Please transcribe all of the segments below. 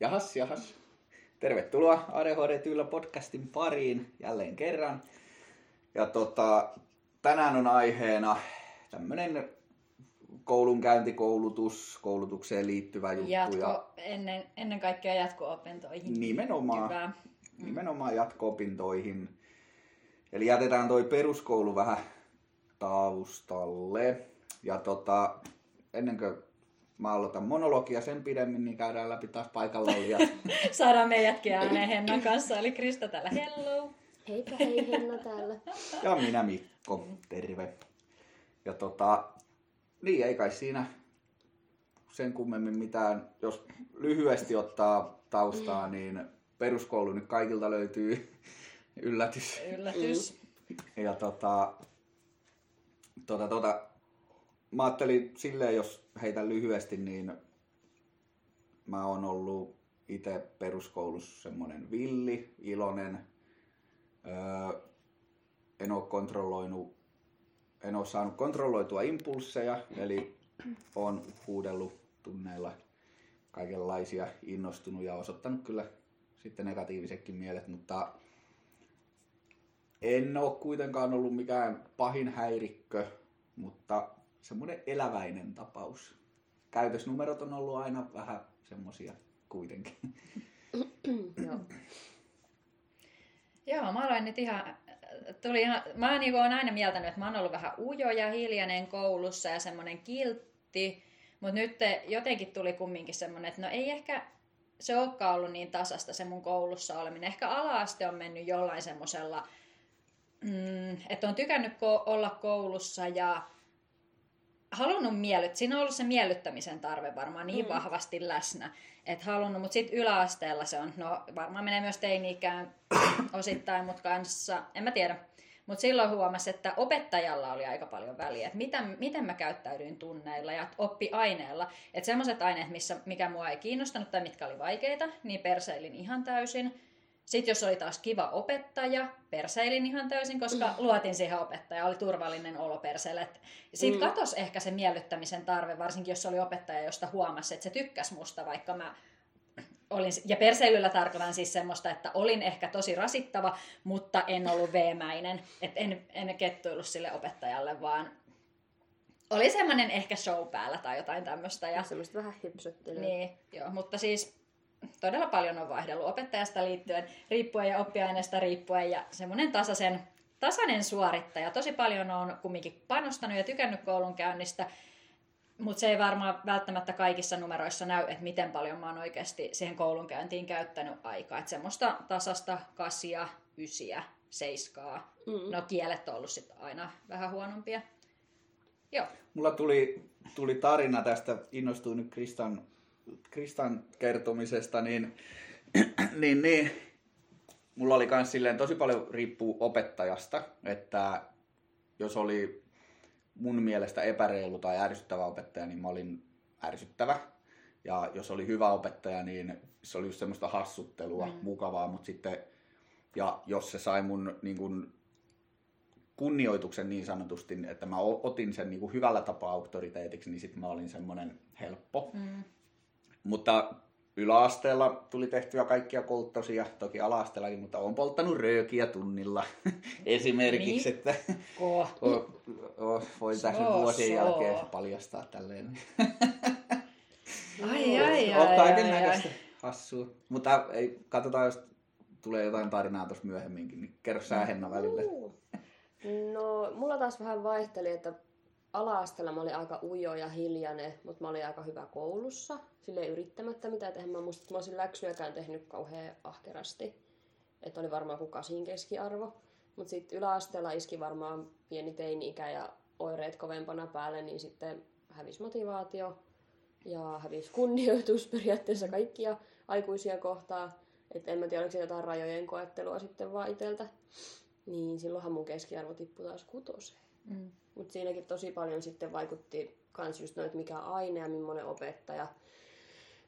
Jahas, jahas. Tervetuloa ADHD Tyylä podcastin pariin jälleen kerran. Ja tota, tänään on aiheena tämmönen koulunkäyntikoulutus, koulutukseen liittyvä juttu. Jatko, ja ennen, ennen kaikkea jatko-opintoihin. Nimenomaan, Hyvä. nimenomaan jatko-opintoihin. Eli jätetään toi peruskoulu vähän taustalle. Ja tota, ennen kuin mä aloitan monologia sen pidemmin, niin käydään läpi taas paikalla ja Saadaan meidätkin ääneen Hennan kanssa, eli Krista täällä, hello! Heipä hei, Henna täällä. ja minä Mikko, terve. Ja tota, niin ei kai siinä sen kummemmin mitään, jos lyhyesti ottaa taustaa, niin peruskoulu nyt kaikilta löytyy yllätys. Yllätys. Ja tota, tota, tota, mä ajattelin silleen, jos heitä lyhyesti, niin mä oon ollut itse peruskoulussa semmonen villi, iloinen. Öö, en oo kontrolloinut, en oo saanut kontrolloitua impulseja, eli on huudellut tunneilla kaikenlaisia, innostunut ja osoittanut kyllä sitten negatiivisetkin mielet, mutta en ole kuitenkaan ollut mikään pahin häirikkö, mutta semmoinen eläväinen tapaus. Käytösnumerot on ollut aina vähän semmosia kuitenkin. Joo. Joo, mä aloin nyt ihan, tuli ihan, mä niin olen aina mieltänyt, että mä oon ollut vähän ujo ja hiljainen koulussa ja semmoinen kiltti, mutta nyt jotenkin tuli kumminkin semmoinen, että no ei ehkä se olekaan ollut niin tasasta se mun koulussa oleminen. Ehkä ala-aste on mennyt jollain semmoisella, mm, että on tykännyt ko- olla koulussa ja halunnut miellyttää, siinä on ollut se miellyttämisen tarve varmaan niin mm. vahvasti läsnä, että halunnut, mutta sitten yläasteella se on, no varmaan menee myös teini-ikään osittain, mutta kanssa, en mä tiedä. Mutta silloin huomasi, että opettajalla oli aika paljon väliä, että miten, miten mä käyttäydyin tunneilla ja oppiaineella. Että semmoiset aineet, missä, mikä mua ei kiinnostanut tai mitkä oli vaikeita, niin perseilin ihan täysin. Sitten jos oli taas kiva opettaja, perseilin ihan täysin, koska mm. luotin siihen opettajaan, oli turvallinen olo perseelle. Sitten mm. katos ehkä se miellyttämisen tarve, varsinkin jos oli opettaja, josta huomasi, että se tykkäsi musta, vaikka mä olin, ja perseilyllä tarkoitan siis semmoista, että olin ehkä tosi rasittava, mutta en ollut veemäinen. Et en, en kettuillut sille opettajalle, vaan oli semmoinen ehkä show päällä tai jotain tämmöistä. Ja, semmoista vähän hipsöttelyä. Niin, joo, mutta siis todella paljon on vaihdellut opettajasta liittyen, riippuen ja oppiaineesta riippuen ja semmoinen tasaisen, tasainen suorittaja. Tosi paljon on kumminkin panostanut ja tykännyt koulunkäynnistä, mutta se ei varmaan välttämättä kaikissa numeroissa näy, että miten paljon mä oon oikeasti siihen koulunkäyntiin käyttänyt aikaa. Että semmoista tasasta kasia, ysiä, seiskaa. Mm. No kielet on ollut sitten aina vähän huonompia. Joo. Mulla tuli, tuli tarina tästä, innostuin nyt Kristan Kristan kertomisesta, niin, niin, niin mulla oli myös silleen tosi paljon riippuu opettajasta, että jos oli mun mielestä epäreilu tai ärsyttävä opettaja, niin mä olin ärsyttävä. Ja jos oli hyvä opettaja, niin se oli just semmoista hassuttelua, mm. mukavaa, mutta sitten, ja jos se sai mun niin kun, kunnioituksen niin sanotusti, että mä otin sen niin kuin hyvällä tapaa auktoriteetiksi, niin sitten mä olin semmoinen helppo. Mm. Mutta yläasteella tuli tehtyä kaikkia kolttosia, toki alaasteellakin, mutta olen polttanut röökiä tunnilla esimerkiksi, niin. että oh. oh, oh, voin tässä so, vuosien so. jälkeen paljastaa tälleen. ai, ai, ai, ai, kaiken näköistä hassua. Mutta ei, katsotaan, jos tulee jotain tarinaa tuossa myöhemminkin, niin kerro sä Henna välillä. No, mulla taas vähän vaihteli, että ala mä olin aika ujo ja hiljainen, mutta mä olin aika hyvä koulussa. Sille yrittämättä mitä tehdä. Mä muistin, että mä olisin läksyjäkään tehnyt kauhean ahkerasti. Että oli varmaan kuin kasin keskiarvo. Mutta sitten yläasteella iski varmaan pieni teini-ikä ja oireet kovempana päälle, niin sitten hävisi motivaatio ja hävisi kunnioitus periaatteessa kaikkia aikuisia kohtaa. Että en mä tiedä, oliko se jotain rajojen koettelua sitten vaan iteltä. Niin silloinhan mun keskiarvo tippui taas kutoseen. Mm. Mutta siinäkin tosi paljon sitten vaikutti kans just noit mikä aine ja millainen opettaja.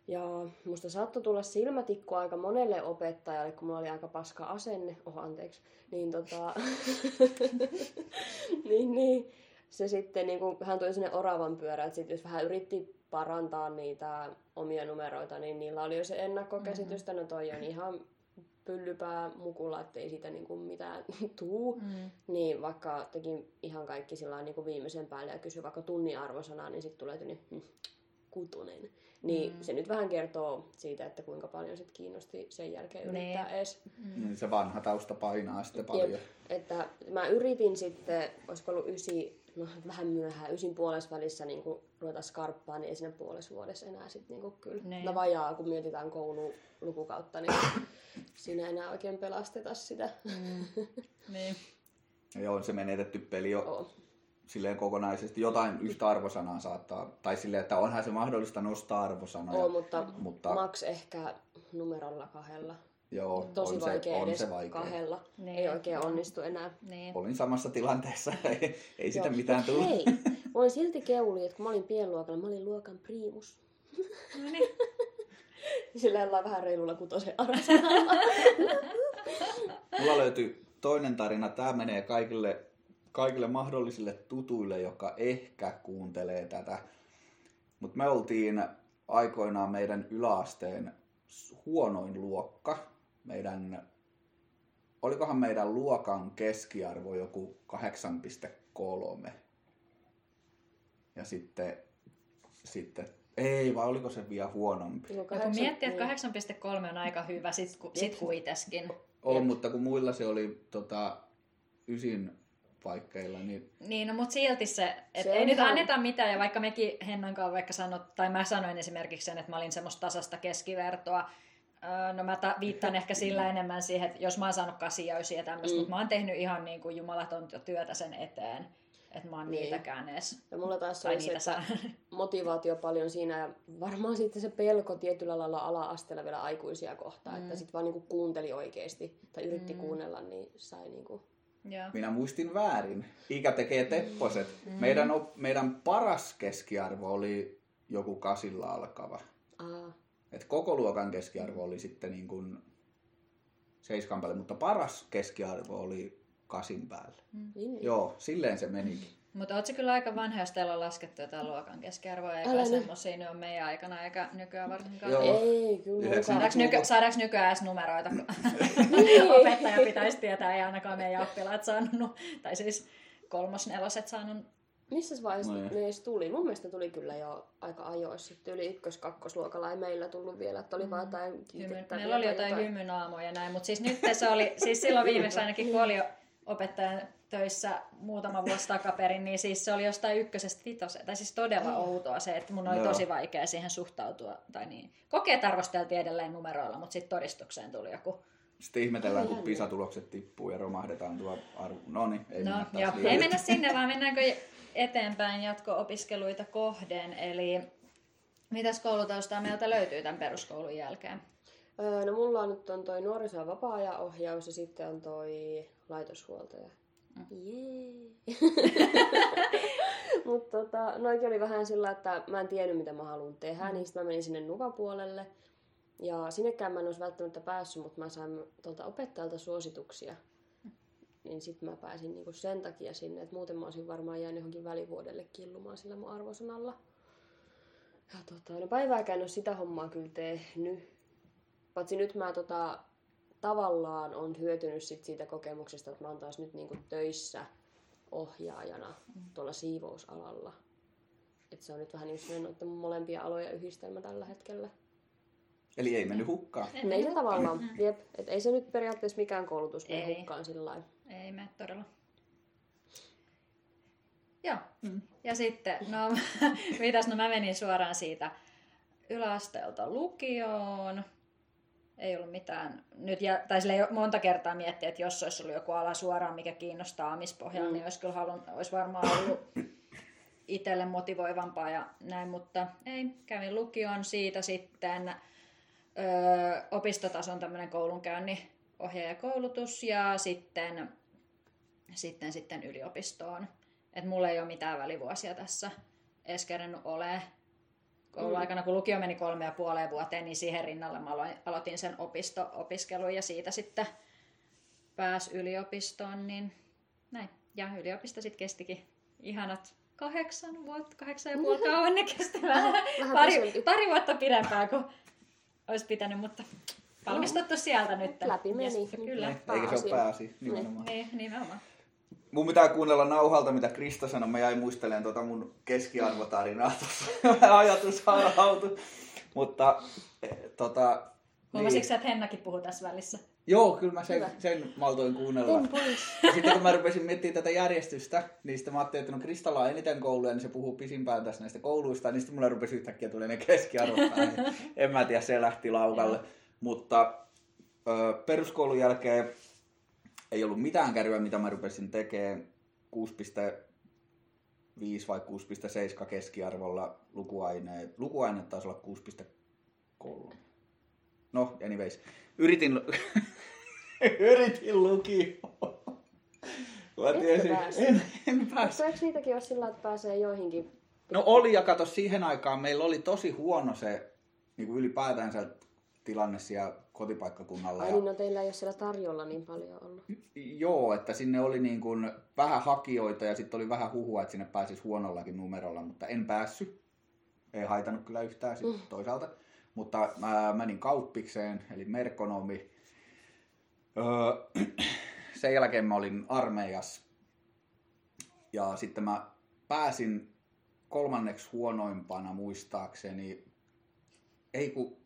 Ja musta saattoi tulla silmätikku aika monelle opettajalle, kun mulla oli aika paska asenne. Oho, anteeksi. Niin tota... niin, niin. Se sitten, niin kun, hän tuli sinne oravan pyörä, että sit jos vähän yritti parantaa niitä omia numeroita, niin niillä oli jo se ennakkokäsitys, että no toi on ihan pyllypää mukulla, ettei siitä niinku mitään tuu. Mm. Niin vaikka teki ihan kaikki sillä niin viimeisen päälle ja kysyi vaikka tunnin arvosanaa, niin sitten tulee niin hm, kutunen. Niin mm. se nyt vähän kertoo siitä, että kuinka paljon sit kiinnosti sen jälkeen yrittää Niin. edes. Niin se vanha tausta painaa sitten paljon. Jep, että mä yritin sitten, olisiko ollut ysi, no vähän myöhään, ysin puolessa välissä niin kun ruveta skarppaan, niin ei siinä puolessa vuodessa enää sitten niin kyllä. Niin. No vajaa, kun mietitään koulu lukukautta, niin siinä ei enää oikein pelasteta sitä. Mm. niin. Ja on se menetetty peli jo Oo. silleen kokonaisesti. Jotain yhtä arvosanaa saattaa, tai silleen, että onhan se mahdollista nostaa arvosanoja. Oo, mutta, mutta maks ehkä numerolla kahdella. joo, Tosi on vaikea se, on edes se vaikea. kahdella. Niin. Ei oikein onnistu enää. niin. Olin samassa tilanteessa, ei, ei sitä Joo. mitään tullut. Hei, voin silti keuli, että kun mä olin pienluokalla, mä olin luokan priimus. No niin. Sillä ollaan vähän reilulla kutosen arvosanalla. Mulla löytyy toinen tarina. Tämä menee kaikille, kaikille mahdollisille tutuille, joka ehkä kuuntelee tätä. Mutta me oltiin aikoinaan meidän yläasteen huonoin luokka. Meidän, olikohan meidän luokan keskiarvo joku 8,3. Ja sitten, sitten ei, vai oliko se vielä huonompi? Niin Ja kun miettii, että 8,3 on aika hyvä, sit, ku, sit kuitenkin. On, Jep. mutta kun muilla se oli tota, ysin paikkeilla, niin Niin, no mutta silti se, että ei nyt ihan- anneta mitään, ja vaikka mekin Hennan kanssa vaikka sanot, tai mä sanoin esimerkiksi sen, että mä olin semmoista tasasta keskivertoa, Öö, No mä ta- viittaan ehkä sillä enemmän siihen, että jos mä oon saanut kasiöisiä ja tämmöistä, Mm. mutta mä oon tehnyt ihan niin kuin jumalatonta työtä sen eteen, että mä oon Niin. niitäkään edes, Ja mulla taas oli se, niitä että saa. motivaatio paljon siinä ja varmaan sitten se pelko tietyllä lailla ala-asteella vielä aikuisia kohtaan, mm. että sitten vaan niinku kuunteli oikeasti tai yritti mm. kuunnella, niin sai niinku... Joo. minä muistin väärin. Ikä tekee tepposet. Meidän, op- meidän paras keskiarvo oli joku kasilla alkava. Aa, Et koko luokan keskiarvo oli sitten niin kuin seiskan päälle, mutta paras keskiarvo oli kasin päällä. niin, niin. Joo, silleen se menikin. Mutta ootko kyllä aika vanha, jos teillä on laskettu jotain luokan keskiarvoa, eikä nyt. semmosia nyt on meidän aikana, eikä nykyään varsinkaan. Joo. Ei, kyllä Saadaanko, nyky- saadaanko nykyään edes numeroita? Niin. Opettaja pitäisi tietää, ei ainakaan meidän oppilaat saanut, nu- tai siis kolmosneloset saanut. Missä vaiheessa No ne edes tuli? Mun mielestä tuli kyllä jo aika ajoissa. Sitten yli ykkös-kakkosluokalla ei meillä tullut vielä, että oli mm. vaan jotain meillä oli tai jotain hymynaamoja ja näin, mutta siis nyt se oli, siis silloin viimeksi ainakin kun oli jo opettajan töissä muutama vuosi takaperin, niin siis se oli jostain ykkösestä vitoseen. Tai siis todella outoa se, että mun oli Joo. tosi vaikea siihen suhtautua. Tai niin. Kokeet arvosteltiin edelleen numeroilla, mutta sitten todistukseen tuli joku. Sitten ihmetellään, kun pisatulokset tippuu ja romahdetaan tuo arvo. No niin, ei No, mennä taas joo, ei mennä sinne, vaan mennäänkö eteenpäin jatko-opiskeluita kohden. Eli mitäs koulutaustaa meiltä löytyy tämän peruskoulun jälkeen? Öö, no mulla on nyt on toi nuoriso- ja vapaa-ajan ohjaus ja sitten on toi laitoshuoltaja. Mm. Jee. Mutta tota, noikin oli vähän sillä, että mä en tiennyt mitä mä haluan tehdä, Mm. niin sitten mä menin sinne Nuva-puolelle. Ja sinnekään mä en olisi välttämättä päässyt, mutta mä sain tuolta opettajalta suosituksia. Niin sitten mä pääsin niinku sen takia sinne, että muuten mä olisin varmaan jäänyt johonkin välivuodelle killumaan sillä mun arvosanalla. Ja tota, no päivääkään en ole sitä hommaa kyllä tehnyt. Paitsi nyt mä tota, tavallaan on hyötynyt sit siitä kokemuksesta, että mä oon taas nyt niinku töissä ohjaajana tuolla siivousalalla. Et se on nyt vähän just noiden molempia aloja yhdistelmä tällä hetkellä. Eli ei mennyt hukkaan. Ei Ei se tavallaan, hukkaan. jep. Et ei se nyt periaatteessa mikään koulutus mene Ei. hukkaan sillä lailla. Mm. Ei mene todella. Joo. Mm. Ja sitten, no mitäs, no mä menin suoraan siitä yläasteelta lukioon. Ei ollut mitään, nyt jä, tai sille monta kertaa miettiä, että jos olisi ollut joku ala suoraan, mikä kiinnostaa amispohjalla, mm. niin olisi kyllä halun, olisi varmaan ollut itselle motivoivampaa ja näin, mutta ei, kävin lukion siitä sitten öö, opistotason tämmöinen koulunkäynnin ohjaajakoulutus ja sitten, sitten, sitten yliopistoon. Et mulla ei ole mitään välivuosia tässä edes kerännyt ole. Kouluaikana, kun lukio meni kolme ja puoleen vuoteen, niin siihen rinnalle mä aloin, aloitin sen opisto-opiskelun ja siitä sitten pääs yliopistoon, niin näin. Ja yliopisto sitten kestikin ihanat kahdeksan vuotta, kahdeksan ja puoli kauan ne kesti vähän, Vähän pari, pari vuotta pidempään kuin olisi pitänyt, mutta valmistuttu sieltä nyt. Läpi meni. Yes, kyllä. Niin, Eikä se ole Pääasia. pääasia, nimenomaan. Niin, nimenomaan. Mun pitää kuunnella nauhalta, mitä Krista sanoi. Mä jäin muistelemaan tota mun keskiarvotarinaa tuossa. Ajatus harautui. Mutta eh, tota... Huomasitko sä, että Hennakin puhuu tässä välissä? Joo, kyllä mä sen, Hyvä. sen maltoin kuunnella. Ja sitten kun mä rupesin miettimään tätä järjestystä, niin sitten mä ajattelin, että no Kristalla on eniten kouluja, niin se puhuu pisimpään tässä näistä kouluista, niin sitten mulle rupesi yhtäkkiä tulee ne keskiarvot. En mä tiedä, se lähti laukalle. Mutta ö, peruskoulun jälkeen ei ollut mitään kärryä, mitä mä rupesin tekemään 6,5 vai 6,7 keskiarvolla lukuaine. Lukuaine taisi olla 6,3. No, anyways. Yritin, yritin lukioon. Mä tiesin, en, en päässyt. Eikö niitäkin ole sillä, että pääsee joihinkin? No oli, ja kato siihen aikaan meillä oli tosi huono se niin kuin ylipäätään se tilanne siellä kotipaikkakunnalla. Ai niin, no teillä ei ole siellä tarjolla niin paljon ollut. Joo, että sinne oli niin kuin vähän hakijoita ja sitten oli vähän huhua, että sinne pääsisi huonollakin numerolla, mutta en päässyt. Ei haitanut kyllä yhtään sit Mm. toisaalta. Mutta mä menin kauppikseen, eli merkonomi. Öö, sen jälkeen mä olin armeijas. Ja sitten mä pääsin kolmanneksi huonoimpana muistaakseni. Ei kun,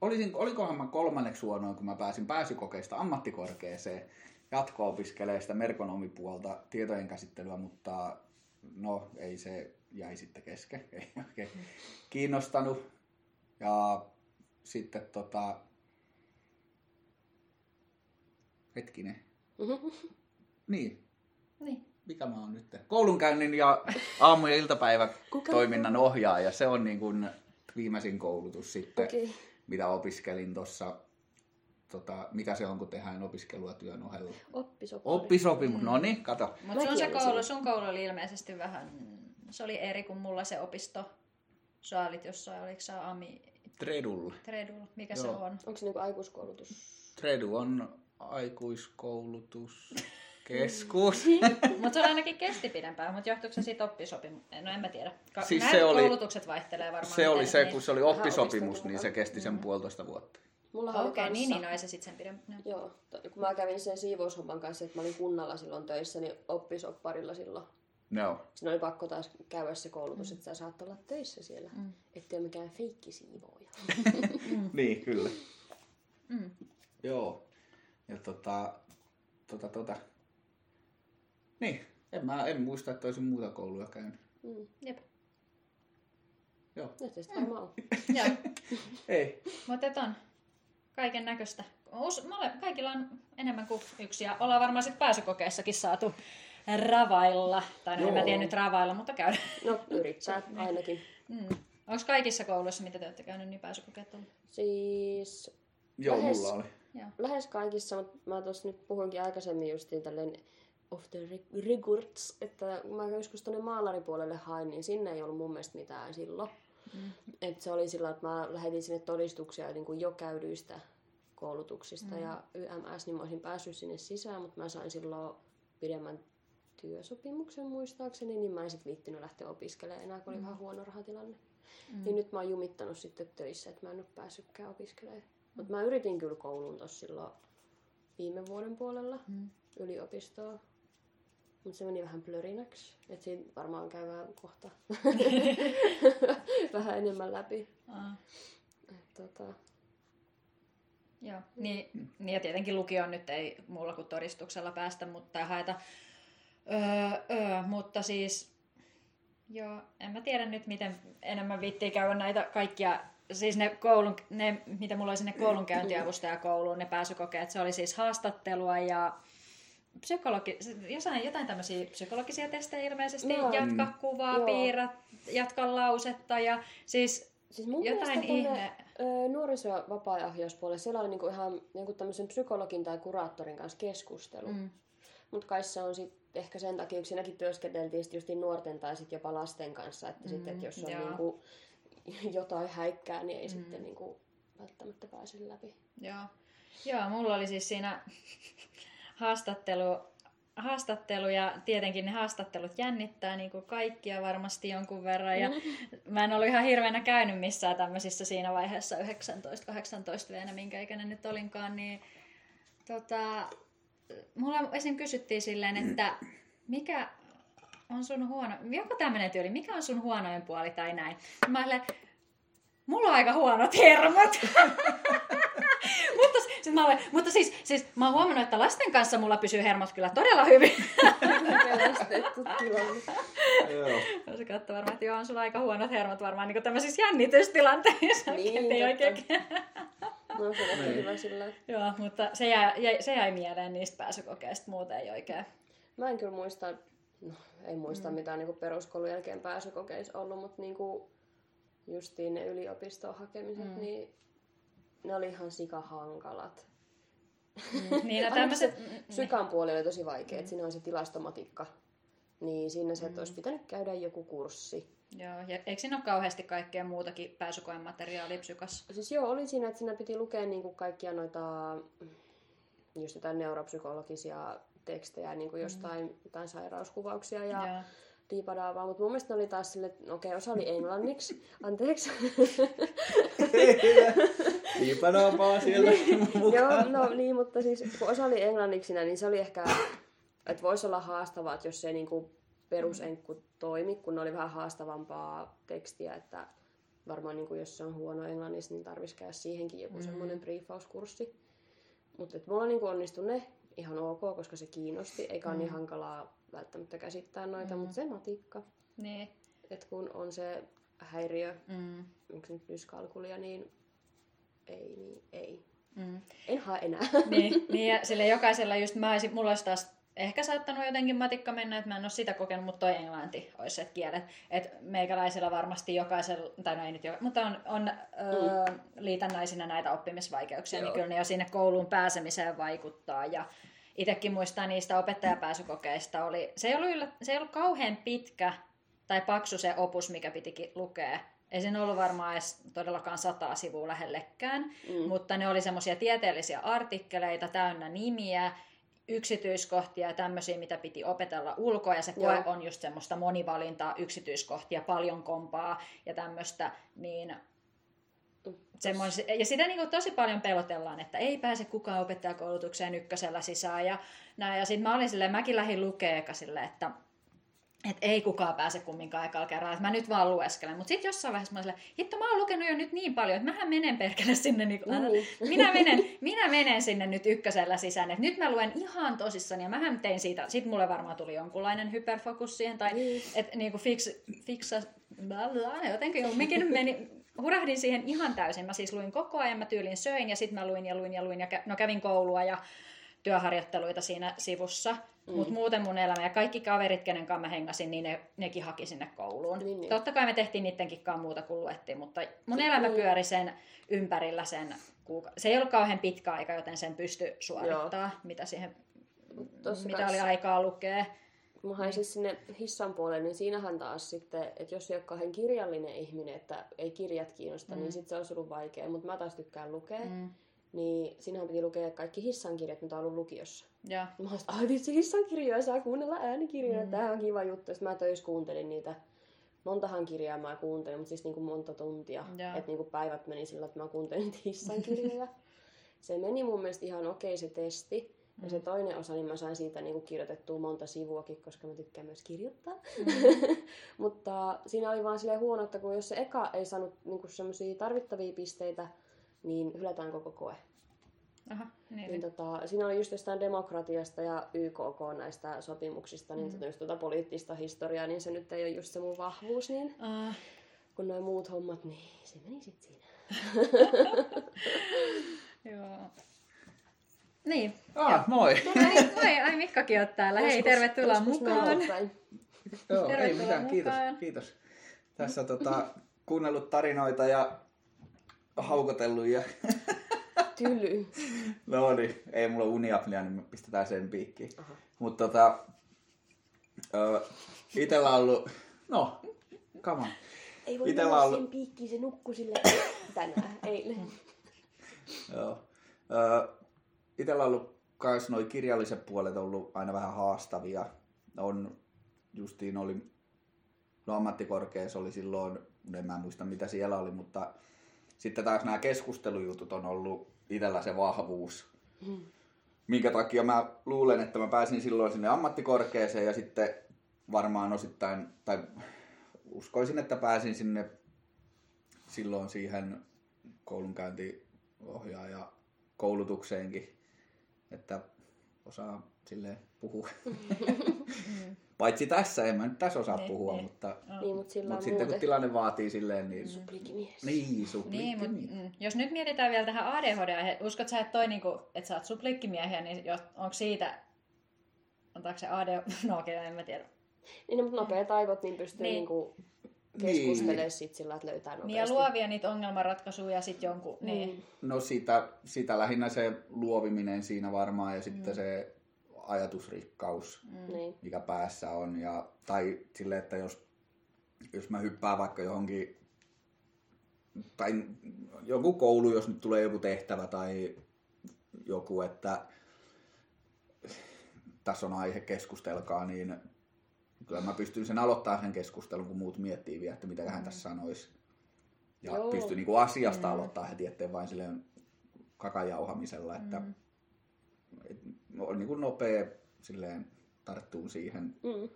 olisin, olikohan mä kolmanneksi huonoin, kun mä pääsin pääsykokeista ammattikorkeeseen jatko-opiskelee sitä merkonomipuolta tietojen käsittelyä, mutta no ei se jäi sitten kesken, ei oikein kiinnostanut. Ja sitten tota, hetkinen, Mhm. niin, Niin. mikä mä oon nyt? Koulunkäynnin ja aamu- ja iltapäivä Kuka? toiminnan ohjaaja, se on niin kuin viimeisin koulutus sitten, Okei. Mitä opiskelin tuossa, tota, mikä se on, kun tehdään opiskelua työn ohella. Oppisopimus. Oppisopimus, no niin, kato. Mutta sun, se koulu, sun koulu oli ilmeisesti vähän, se oli eri kuin mulla se opisto. Sä olit jossain, oliko sä Ami Tredulla. Tredul, mikä se Joo. on? Onko se niinku aikuiskoulutus? Tredu on aikuiskoulutuskeskus. Mutta se oli ainakin kesti pidempään, mutta johtuuko se siitä oppisopimuksesta? No en mä tiedä. Ka- Siis se oli- koulutukset vaihtelee varmaan. Se oli miten- se, niin. kun se oli oppisopimus, niin se kesti sen puolitoista vuotta. Oli Okei, okay, niin, kanssa- niin, no ei se sitten sen pidempään. No. Joo, to- kun mä kävin sen siivoushomman kanssa, että mä olin kunnalla silloin töissä, niin oppisopparilla silloin. Joo. Siinä oli pakko taas käydä se koulutus, että sä saat olla töissä siellä. Mm. Ettei ole mikään feikkisiivooja. Niin, kyllä. Mm. Joo. Ja tota, tota, tota. Niin, en, mä, en muista, että olisin muuta koulua käynyt. Mm. Jep. Joo. Nyt sitä varmaan on. Joo, Ei. mutta on kaiken näköistä. Kaikilla on enemmän kuin yksi ja ollaan varmaan sitten pääsykokeessakin saatu ravailla. Tai no en mä tiedä nyt ravailla, mutta käydä. No, yrittää ainakin. Mm. Onko kaikissa kouluissa, mitä te olette käynyt, niin pääsykokeet ollut? Siis Joo, Lähes. mulla oli. Joo. lähes kaikissa, mutta mä tuossa nyt puhuinkin aikaisemmin justiin tälleen off the records, että mä joskus tuonne maalaripuolelle hain, niin sinne ei ollut mun mielestä mitään silloin. Mm. Et se oli sillä, että mä lähetin sinne todistuksia niin kuin jo käydyistä koulutuksista mm. ja YMS, niin mä olisin päässyt sinne sisään, mutta mä sain silloin pidemmän työsopimuksen muistaakseni, niin mä en sitten viittinyt lähteä opiskelemaan enää, kun oli vähän huono rahatilanne. Mm. Niin nyt mä oon jumittanut sitten töissä, että mä en ole päässytkään opiskelemaan. Mutta mä yritin kyllä koulun tuossa silloin viime vuoden puolella Mm. yliopistoa. Mutta se meni vähän plörinäksi. Että siinä varmaan käydään kohta vähän enemmän läpi. Aa. Et, tota, Joo, niin, niin ja tietenkin lukioon nyt ei muulla kuin todistuksella päästä mutta, tai haeta. Öö, öö, mutta siis, joo, en mä tiedä nyt miten enemmän viittii käydä näitä kaikkia, siis ne, koulun, ne mitä mulla oli sinne koulunkäyntiavustajakouluun, ne pääsykokeet, se oli siis haastattelua ja psykologi, jotain, jotain tämmöisiä psykologisia testejä ilmeisesti, Joo. jatka kuvaa, Joo. piirrät, jatka lausetta ja siis siis mun jotain ihme... nuoriso- ja vapaa-ohjauspuolella siellä oli niinku ihan jonkun tämmöisen psykologin tai kuraattorin kanssa keskustelu. Mm. Mm, Mutta kai se on sit ehkä sen takia, kun siinäkin työskenteltiin sit justiin nuorten tai sit jopa lasten kanssa, että mm, sitten, että jos on joo. niinku jotain häikkää, niin ei mm. Mm. sitten niinku välttämättä pääse läpi. Joo. Joo, mulla oli siis siinä haastattelu haastattelu ja tietenkin ne haastattelut jännittää niin kuin kaikkia varmasti jonkun verran. Ja mä en ollut ihan hirveänä käynyt missään tämmöisissä siinä vaiheessa 19-18 vuonna, minkä ikäinen nyt olinkaan, niin tota, mulla esim. kysyttiin silleen, että mikä on sun huono, joku tämmöinen tyyli, mikä on sun huonoin puoli tai näin. Mä olen, mulla on aika huonot hermot. mutta, siis mä olen, mutta siis, siis mä oon huomannut, että lasten kanssa mulla pysyy hermot kyllä todella hyvin. Pelastettu tilanne. Joo. Se katsoo varmaan, että joo, on sulla aika huonot hermot varmaan niin tämmöisissä jännitystilanteissa. Niin, että ei oikein. No se on Niin. hyvä sillä. joo, mutta se jäi, jäi, se jäi mieleen niistä pääsykokeista, muuten ei oikein. Mä en kyllä muista, no ei muista mm. mitään niin peruskoulun jälkeen pääsykokeissa ollut, mutta niin kuin justiin ne yliopistoon hakemiset, mm. niin ne oli ihan sikahankalat. Niin, no Ainakin tämmöiset... se psykan puoli oli tosi vaikea, että siinä on se tilastomatikka. Niin siinä se, että olisi pitänyt käydä joku kurssi. Joo, ja eikö siinä ole kauheasti kaikkea muutakin pääsykoen materiaalia psykas? Siis joo, oli siinä, että siinä piti lukea niin kuin kaikkia noita just jotain neuropsykologisia tekstejä, niin kuin jostain jotain sairauskuvauksia ja Joo. Diipadaavaa, mutta mun mielestä ne oli taas sille, että no okei, osa oli englanniksi, anteeksi. Piipanaapaa siellä Joo, mukaan. no niin, mutta siis kun osa oli englanniksina, niin se oli ehkä, että voisi olla haastavaa, että jos se niinku perusenkku toimi, kun ne oli vähän haastavampaa tekstiä, että varmaan niinku, jos se on huono englannissa, niin tarvitsisi käydä siihenkin joku mm. semmoinen briefauskurssi. Mutta mulla niinku onnistui ne ihan ok, koska se kiinnosti, eikä ole niin hankalaa välttämättä käsittää noita, mm. mutta se matikka, Niin. että kun on se häiriö, Mm. onko nyt dyskalkulia, niin ei, niin ei. Mm. En hae enää. niin, niin ja sille jokaisella just mä olisin, mulla olisi taas ehkä saattanut jotenkin matikka mennä, että mä en ole sitä kokenut, mutta toi englanti olisi se kielet. Että meikäläisellä varmasti jokaisella, tai no ei nyt joka, mutta on, on öö, liitännäisinä näitä oppimisvaikeuksia, Joo. niin kyllä ne jo sinne kouluun pääsemiseen vaikuttaa. Ja itsekin muistan niistä opettajapääsykokeista, oli, se, ei ollut yllä, se ei ollut kauhean pitkä tai paksu se opus, mikä pitikin lukea. Ei siinä ollut varmaan edes todellakaan sataa sivua lähellekään, mm. mutta ne oli semmoisia tieteellisiä artikkeleita täynnä nimiä, yksityiskohtia ja tämmöisiä, mitä piti opetella ulkoa. Ja se koe Joo. on just semmoista monivalintaa, yksityiskohtia, paljon kompaa ja tämmöistä. Niin Semmois, ja sitä niin tosi paljon pelotellaan, että ei pääse kukaan opettajakoulutukseen ykkösellä sisään. Ja, näin. ja sitten mä olin silleen, mäkin lähdin lukea eka silleen, että että ei kukaan pääse kumminkaan ekalla kerralla, että mä nyt vaan lueskelen. Mutta sitten jossain vaiheessa mä olin silleen, hitto mä oon lukenut jo nyt niin paljon, että mähän menen perkele sinne, niin kuin, Niin. minä, menen, minä menen sinne nyt ykkösellä sisään, että nyt mä luen ihan tosissani ja mähän tein siitä, sitten mulle varmaan tuli jonkunlainen hyperfokus siihen, tai Niin. että niinku fix, fiksa, bla bla, jotenkin kumminkin meni, hurahdin siihen ihan täysin. Mä siis luin koko ajan, mä tyylin söin ja sitten mä luin ja luin ja luin ja kä- no kävin koulua ja työharjoitteluita siinä sivussa. Mm. Mutta muuten mun elämä ja kaikki kaverit, kenen kanssa mä hengasin, niin ne, nekin haki sinne kouluun. Niin, niin. Totta kai me tehtiin niidenkin kanssa muuta kuin luettiin, mutta mun Niin. elämä pyöri sen ympärillä sen kuuka- Se ei ollut kauhean pitkä aika, joten sen pystyi suorittaa, mitä, siihen, Tossa mitä oli aikaa lukea. Mä hain siis sinne hissan puolelle, niin siinähän taas sitten, että jos ei ole kauhean kirjallinen ihminen, että ei kirjat kiinnosta, mm. niin sitten se olisi ollut vaikea. Mutta mä taas tykkään lukea. Mm. Niin siinähän piti lukea kaikki hissan kirjat, mitä on ollut lukiossa. Ja, Mä olisin, ai vitsi, hissan kirjoja saa kuunnella äänikirjoja, mm. tämähän on kiva juttu. Sitten mä töissä kuuntelin niitä. Montahan kirjaa mä kuuntelin, mutta siis niinku monta tuntia. Että niinku päivät meni sillä, että mä kuuntelin hissan kirjoja. se meni mun mielestä ihan okei se testi. Ja se toinen osa, niin mä sain siitä niinku kirjoitettua monta sivuakin, koska mä tykkään myös kirjoittaa. Mm. Mutta siinä oli vaan silleen huono, että kun jos se eka ei saanut niinku semmoisia tarvittavia pisteitä, niin hylätään koko koe. aha, niin, Niin tota, siinä oli just jostain demokratiasta ja YKK näistä sopimuksista, niin mm. just tuota poliittista historiaa, niin se nyt ei ole just se mun vahvuus, niin Ah, kun noin muut hommat, niin se meni sit siinä. joo. Niin. Ah, moi. Ai, ai, ai Mikkakin on täällä. Hei, Joskus- tervetuloa joskus mukaan. Joo, ei Tervetuloa mitään, kiitos, mukaan. kiitos. Tässä tota, kuunnellut tarinoita ja haukotellut ja... Tyly. No niin, ei mulla uniapnea, niin me pistetään sen piikkiin. Mutta tota, ö, itellä on ollut... No, come on. Ei voi Itellä mennä on ollut- siihen piikkiin, se nukkuu sille tänään, eilen. Joo. Ö, itellä on ollut kans noi kirjalliset puolet ollut aina vähän haastavia. On justiin oli, no ammattikorkeassa oli silloin, en mä muista mitä siellä oli, mutta sitten taas nämä keskustelujutut on ollut itsellä se vahvuus. Mm. Minkä takia mä luulen, että mä pääsin silloin sinne ammattikorkeeseen ja sitten varmaan osittain, tai uskoisin, että pääsin sinne silloin siihen koulunkäyntiohjaaja koulutukseenkin, että osaa sille puhua. Paitsi tässä, en mä nyt tässä osaa Niin, puhua, niin. mutta, Niin, mutta sillä mutta sitten kun tilanne vaatii silleen, niin... suplikimies. Niin, suplikki. Niin, mutta mm, jos nyt mietitään vielä tähän ADHD, uskot sä, että toi, niinku, että sä oot suplikkimiehiä, niin onko siitä, antaako se ADHD, no okei, en mä tiedä. Niin, no, mutta nopeat aivot niin pystyy Niin. niin. Niin. keskustelemaan sit sillä, että löytää nopeasti. Niin ja luovia niitä ongelmanratkaisuja ja sitten jonkun, Mm. niin. No sitä, sitä lähinnä se luoviminen siinä varmaan ja sitten se ajatusrikkaus, Niin. mikä päässä on. Ja, tai sille, että jos, jos mä hyppään vaikka johonkin, tai joku koulu, jos nyt tulee joku tehtävä tai joku, että tässä on aihe keskustelkaa, niin kyllä mä pystyn sen aloittaa sen keskustelun, kun muut miettii vielä, että mitä hän tässä sanoisi. Ja Joo. pystyn niin asiasta aloittaa heti, ettei vain silleen kakajauhamisella, että Mm. et on niin kuin nopea silleen tarttuu siihen, Mm.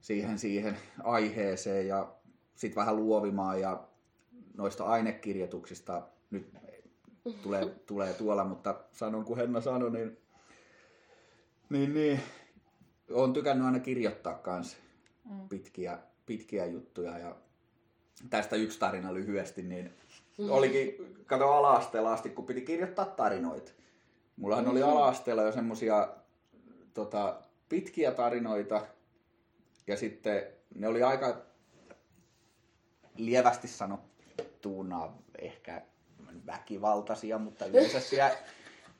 siihen, siihen aiheeseen ja sitten vähän luovimaan ja noista ainekirjoituksista nyt tulee, tulee tuolla, mutta sanon kun Henna sanoi, niin, niin, niin olen tykännyt aina kirjoittaa kanssa Mm. pitkiä, pitkiä juttuja ja tästä yksi tarina lyhyesti, niin olikin, kato ala-asteella asti, kun piti kirjoittaa tarinoita. Mullahan oli ala-asteella jo semmosia tota, pitkiä tarinoita ja sitten ne oli aika lievästi sanottuuna ehkä väkivaltaisia, mutta yleensä siellä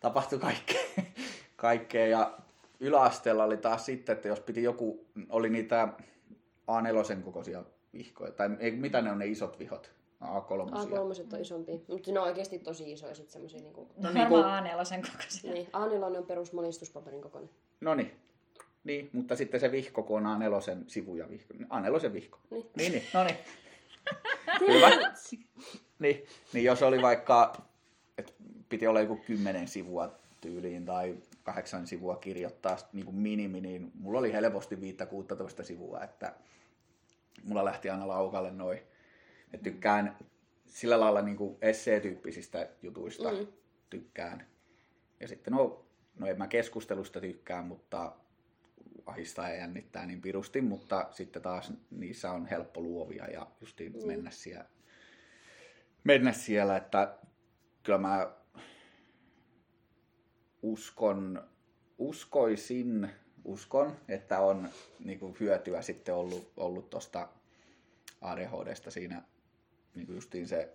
tapahtui kaikkea, kaikkea ja yläasteella oli taas sitten, että jos piti joku, oli niitä A4 kokoisia vihkoja, tai ei, mitä ne on ne isot vihot, A3. A3 on isompi, mutta ne on oikeasti tosi isoja sit semmosia niinku... No No, niin Varmaan A4 kokoisia. Niin, A4 on perus monistuspaperin kokoinen. No niin. Niin, mutta sitten se vihko, kun on A4 sivuja vihko. A4 vihko. Niin. Niin, niin. no niin. Hyvä. Niin, niin jos oli vaikka, että piti olla joku kymmenen sivua tyyliin tai kahdeksan sivua kirjoittaa niin kuin minimi, niin mulla oli helposti 5-16 sivua, että mulla lähti aina laukalle noin. Et tykkään sillä lailla niin kuin essee-tyyppisistä jutuista Mm. tykkään. Ja sitten no, no en mä keskustelusta tykkään, mutta ahistaa ja jännittää niin pirusti, mutta sitten taas niissä on helppo luovia ja justiin Mm. mennä siellä, mennä siellä, että kyllä mä uskon, uskoisin, uskon, että on niin hyötyä sitten ollut, ollut tuosta ADHDsta siinä niin justiin se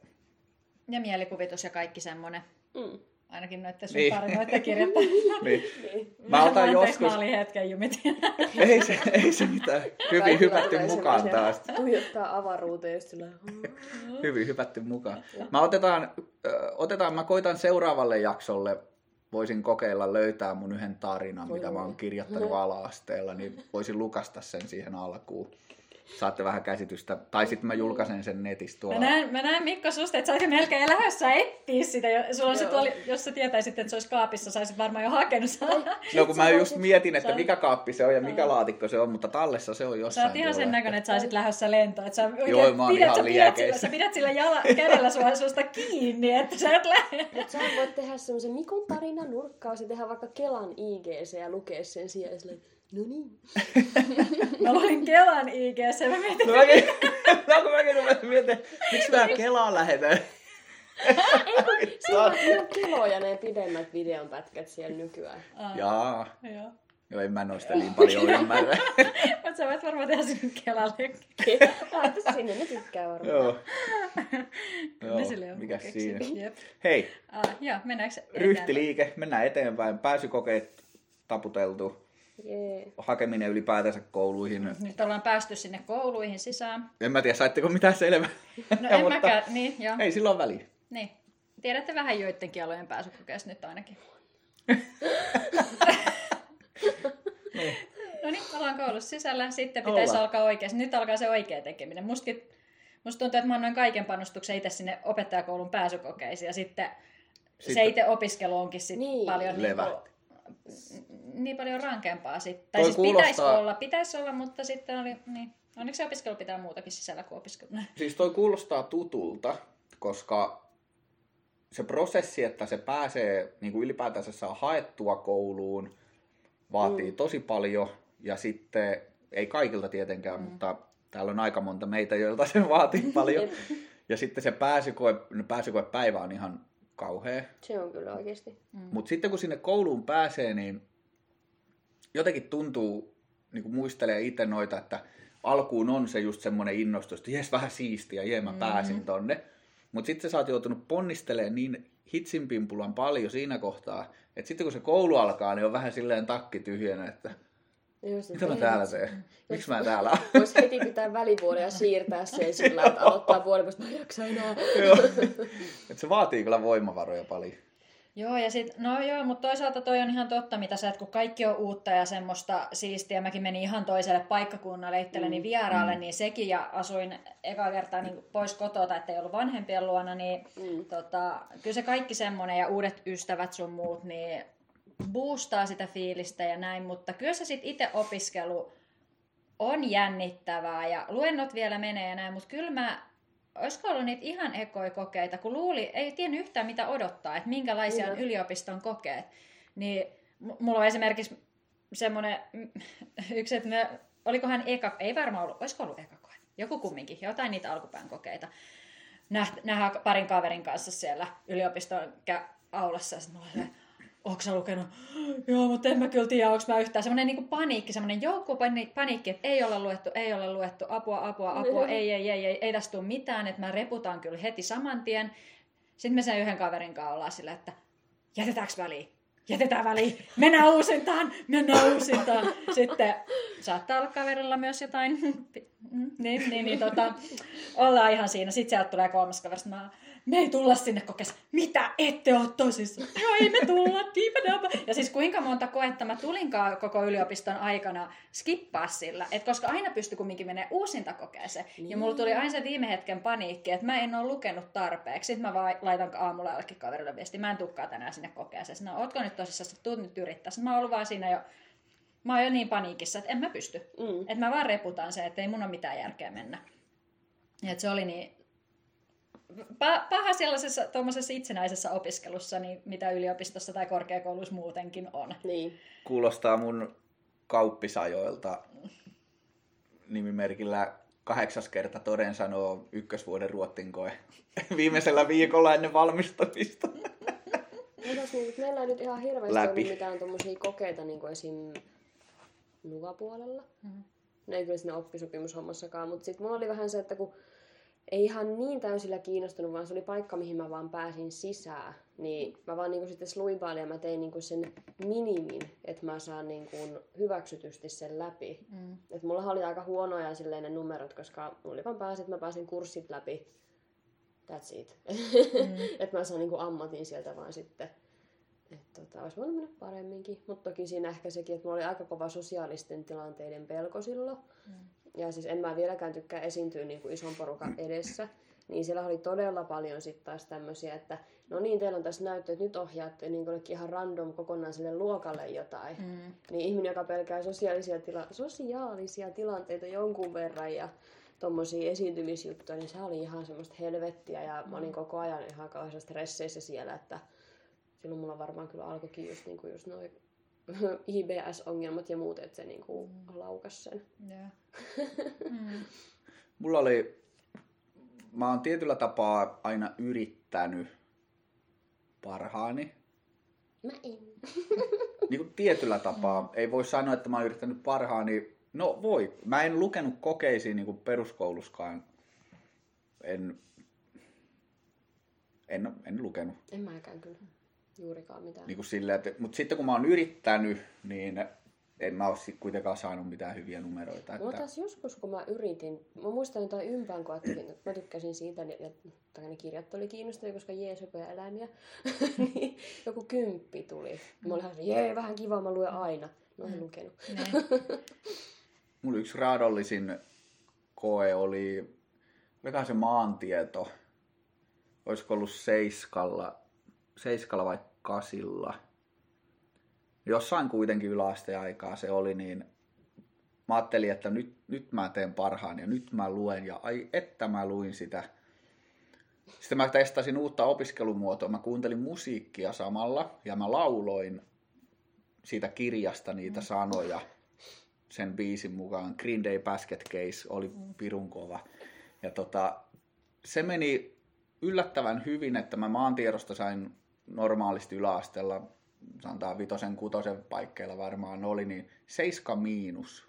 Ja mielikuvitus ja kaikki semmonen. Mm. Ainakin noiden sun Niin. tarinoiden kirjoittaa. niin, Niin. Mä otan Anteeksi, joskus- Mä olin hetken jumitin. ei, se, ei se mitään. Hyvin hypätty mukaan taas. Tuijottaa avaruuteen just sillä Hyvin hypätty mukaan. Mä otetaan, otetaan, mä koitan seuraavalle jaksolle, voisin kokeilla löytää mun yhden tarinan, Voi mitä mä oon kirjoittanut ala-asteella, niin voisin lukasta sen siihen alkuun. Saatte vähän käsitystä. Tai sitten mä julkaisen sen netistä Mä tuolla. näen, mä näen Mikko susta, että sä olisit melkein lähdössä etsiä sitä. Sulla on se tuoli, jos sä tietäisit, että se olisi kaapissa, sä olisit varmaan jo hakenut sen. No kun mä just mietin, että sä- mikä kaappi se on ja mikä laatikko se on, mutta tallessa se on Sä jossain oot ihan sen näköinen, että sä olisit lähdössä lentoon. Että sä oikein Joo, mä oon pidät, ihan sä, pidät sillä, sä pidät sillä jala, kädellä sua, susta kiinni, että sä et lähde. Mutta sä voit tehdä semmoisen Mikon tarina nurkkaus ja tehdä vaikka Kelan IGC ja lukea sen silleen, no niin. Mä luin Kelan IG, se mä mietin, No mäkin, no kun mäkin rupesin miettimään, miksi mä Kelaan lähetän. Se on kiloja ne pidemmät videonpätkät siellä nykyään. Aa, Jaa, joo. joo en mä noista niin paljon ymmärrä. Mutta sä voit varmaan tehdä sinne Kelalle. Laita sinne, ne tykkää varmaan. Joo. Joo, keksinyt. siinä? Jep. Hei, joo, mennäänkö eteenpäin? ryhtiliike, mennään eteenpäin. Pääsykokeet taputeltu, Jee. hakeminen ylipäätänsä kouluihin. Nyt ollaan päästy sinne kouluihin sisään. En mä tiedä, saitteko mitään selvää. No en Mutta mäkään, niin joo. Ei sillä ole väliä. Niin. Tiedätte vähän joidenkin alojen pääsykokeesta nyt ainakin. No niin, ollaan koulussa sisällä. Sitten pitäisi Ollaan. alkaa oikeasti. Nyt alkaa se oikea tekeminen. Mustakin, musta tuntuu, että mä annoin kaiken panostuksen itse sinne opettajakoulun pääsykokeisiin. Ja sitten, Sitten- se itse opiskelu onkin sit Niin. paljon, niin, Levähti. Niin paljon rankempaa. Sit. Tai siis pitäisi kuulostaa- olla, pitäisi olla, mutta sitten oli, niin. Onneksi opiskelu pitää muutakin sisällä kuin opiskelu. Siis toi kuulostaa tutulta, koska se prosessi, että se pääsee niin kuin ylipäätänsä saa haettua kouluun, vaatii mm. tosi paljon. Ja sitten, ei kaikilta tietenkään, mm. mutta täällä on aika monta meitä, joilta se vaatii paljon. ja sitten se pääsykoe, no pääsykoepäivä on ihan kauhea. Se on kyllä oikeasti. Mm. Mutta sitten kun sinne kouluun pääsee, niin jotenkin tuntuu, niin kuin muistelee itse noita, että alkuun on se just semmoinen innostus, että jes vähän siistiä, jee mä pääsin tonne. Mutta sitten sä oot joutunut ponnistelemaan niin hitsinpimpulan paljon siinä kohtaa, että sitten kun se koulu alkaa, niin on vähän silleen takki tyhjänä, että Just, mitä mä täällä teen? Miksi mä täällä oon? Voisi heti pitää välivuoden ja siirtää sen sillä, että aloittaa vuoden, mä en jaksa enää. Joo. Et se vaatii kyllä voimavaroja paljon. Joo, ja sit, no joo, mutta toisaalta toi on ihan totta, mitä sä, että kun kaikki on uutta ja semmoista siistiä, mäkin menin ihan toiselle paikkakunnalle itselleni vieraalle, niin sekin, ja asuin eka kertaa niin pois kotota, että ei ollut vanhempien luona, niin Mm. tota, kyllä se kaikki semmoinen ja uudet ystävät sun muut, niin boostaa sitä fiilistä ja näin, mutta kyllä se sitten itse opiskelu on jännittävää ja luennot vielä menee ja näin, mutta kyllä mä, olisiko ollut niitä ihan ekoja kokeita, kun luuli, ei tiennyt yhtään mitä odottaa, että minkälaisia on yliopiston kokeet, niin mulla on esimerkiksi semmoinen mm, yksi, että me, olikohan eka, ei varmaan ollut, olisiko ollut eka koe, joku kumminkin, jotain niitä alkupään kokeita, nähdään parin kaverin kanssa siellä yliopiston aulassa ja sitten mulla oli Onko sä lukenut? Joo, mutta en mä kyllä tiedä, onko mä yhtään. Semmoinen niin paniikki, semmoinen joukkopaniikki, että ei olla luettu, ei olla luettu, apua, apua, apua, ei, ei, ei, ei, ei tästä tule mitään, että mä reputaan kyllä heti saman tien. Sitten me sen yhden kaverin kanssa ollaan sillä, että jätetäänkö väliin? Jätetään väliin, mennään uusintaan, mennään uusintaan. Sitten saattaa olla kaverilla myös jotain, niin, niin, niin tota, ollaan ihan siinä. Sitten sieltä tulee kolmas kaveri, mä me ei tulla sinne kokeessa. Mitä? Ette ole tosissaan? Joo, ei me tulla. Ja siis kuinka monta koetta mä tulinkaan koko yliopiston aikana skippaa sillä, että koska aina pystyi kumminkin menee uusinta kokeeseen. Niin. Ja mulla tuli aina se viime hetken paniikki, että mä en ole lukenut tarpeeksi. Sitten mä vaan laitan aamulla jollekin kaverille viesti, mä en tukkaa tänään sinne kokeeseen. No, ootko nyt tosissaan, että tuut nyt yrittää. Sitten mä oon ollut vaan siinä jo, mä oon jo niin paniikissa, että en mä pysty. Mm. Että mä vaan reputan se, että ei mun ole mitään järkeä mennä. Ja et se oli niin paha sellaisessa tuommoisessa itsenäisessä opiskelussa, niin mitä yliopistossa tai korkeakoulussa muutenkin on. Niin. Kuulostaa mun kauppisajoilta nimimerkillä kahdeksas kerta toden sanoo ykkösvuoden ruottin koe viimeisellä viikolla ennen valmistumista. Mitäs niin, meillä ei nyt ihan hirveästi Läpi. ollut mitään tommosia kokeita niin kuin esim. Nuva-puolella. Mm. Ne ei kyllä siinä oppisopimushommassakaan, mutta sitten mulla oli vähän se, että kun ei ihan niin täysillä kiinnostunut, vaan se oli paikka, mihin mä vaan pääsin sisään. Niin mä vaan niinku sitten sluipailin ja mä tein niinku sen minimin, että mä saan niinku hyväksytysti sen läpi. Mm. Et mulla oli aika huonoja silleen ne numerot, koska mulla oli vaan pääsi, että mä pääsin kurssit läpi. That's it. Mm. että mä saan niinku ammatin sieltä vaan sitten. Että tota, olisi voinut mennä paremminkin. Mutta toki siinä ehkä sekin, että mulla oli aika kova sosiaalisten tilanteiden pelko silloin. Mm. Ja siis en mä vieläkään tykkää esiintyä niin kuin ison porukan edessä. Niin siellä oli todella paljon sitten taas tämmöisiä, että no niin, teillä on tässä näyttö, että nyt ohjaatte niin kuin ihan random kokonaiselle luokalle jotain. Mm. Niin ihminen, joka pelkää sosiaalisia, tila- sosiaalisia tilanteita jonkun verran ja tommosia esiintymisjuttuja, niin se oli ihan semmoista helvettiä ja mä olin koko ajan ihan kauheassa stresseissä siellä, että silloin mulla varmaan kyllä alkoikin just, niinku just noin IBS-ongelmat ja muut, että se niinku laukas sen. Yeah. Mm. Mulla oli, mä oon tietyllä tapaa aina yrittänyt parhaani. Mä en. Niin kuin tietyllä tapaa. Ei voi sanoa, että mä oon yrittänyt parhaani. No voi. Mä en lukenut kokeisiin niin kuin peruskouluskaan. En, en, en lukenut. En mäkään kyllä juurikaan mitään. Niin kuin silleen, että, mutta sitten kun mä oon yrittänyt, niin en mä ole sit kuitenkaan saanut mitään hyviä numeroita. Mulla Että... taas joskus, kun mä yritin, mä muistan jotain ympään koettakin, että mä tykkäsin siitä, ja, tai ne kirjat oli kiinnostavia, koska jee, söpöjä eläimiä, niin joku kymppi tuli. Mä olin ihan, jee, vähän kiva, mä luen aina. Mä en lukenut. Niin. Mulla yksi raadollisin koe oli, olikohan se maantieto, olisiko ollut seiskalla, seiskalla vai kasilla. Jossain kuitenkin yläasteen aikaa se oli, niin mä ajattelin, että nyt, nyt mä teen parhaan ja nyt mä luen ja ai että mä luin sitä. Sitten mä testasin uutta opiskelumuotoa. Mä kuuntelin musiikkia samalla ja mä lauloin siitä kirjasta niitä sanoja sen biisin mukaan. Green Day Basket Case oli pirun kova. Ja tota, se meni yllättävän hyvin, että mä maantiedosta sain normaalisti yläasteella, sanotaan vitosen, kutosen paikkeilla varmaan oli, niin seiska miinus.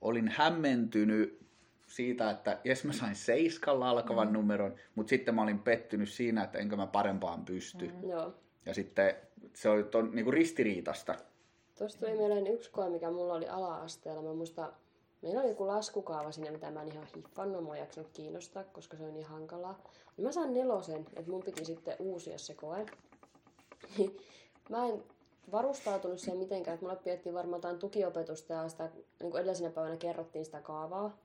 Olin hämmentynyt siitä, että jes mä sain seiskalla alkavan numeron, mutta sitten mä olin pettynyt siinä, että enkö mä parempaan pysty. Joo. Ja sitten se oli ton, niinku ristiriitasta. Tuosta tuli mieleen yksi koe, mikä mulla oli ala-asteella. Mä muistan, meillä oli joku laskukaava siinä, mitä mä en ihan hiffannut, en jaksanut kiinnostaa, koska se on niin hankalaa. Niin mä sain nelosen, että mun piti sitten uusia se koe. mä en varustautunut siihen mitenkään, että mulle pidettiin varmaan jotain tukiopetusta ja sitä, niin kuin edellisenä päivänä kerrottiin sitä kaavaa.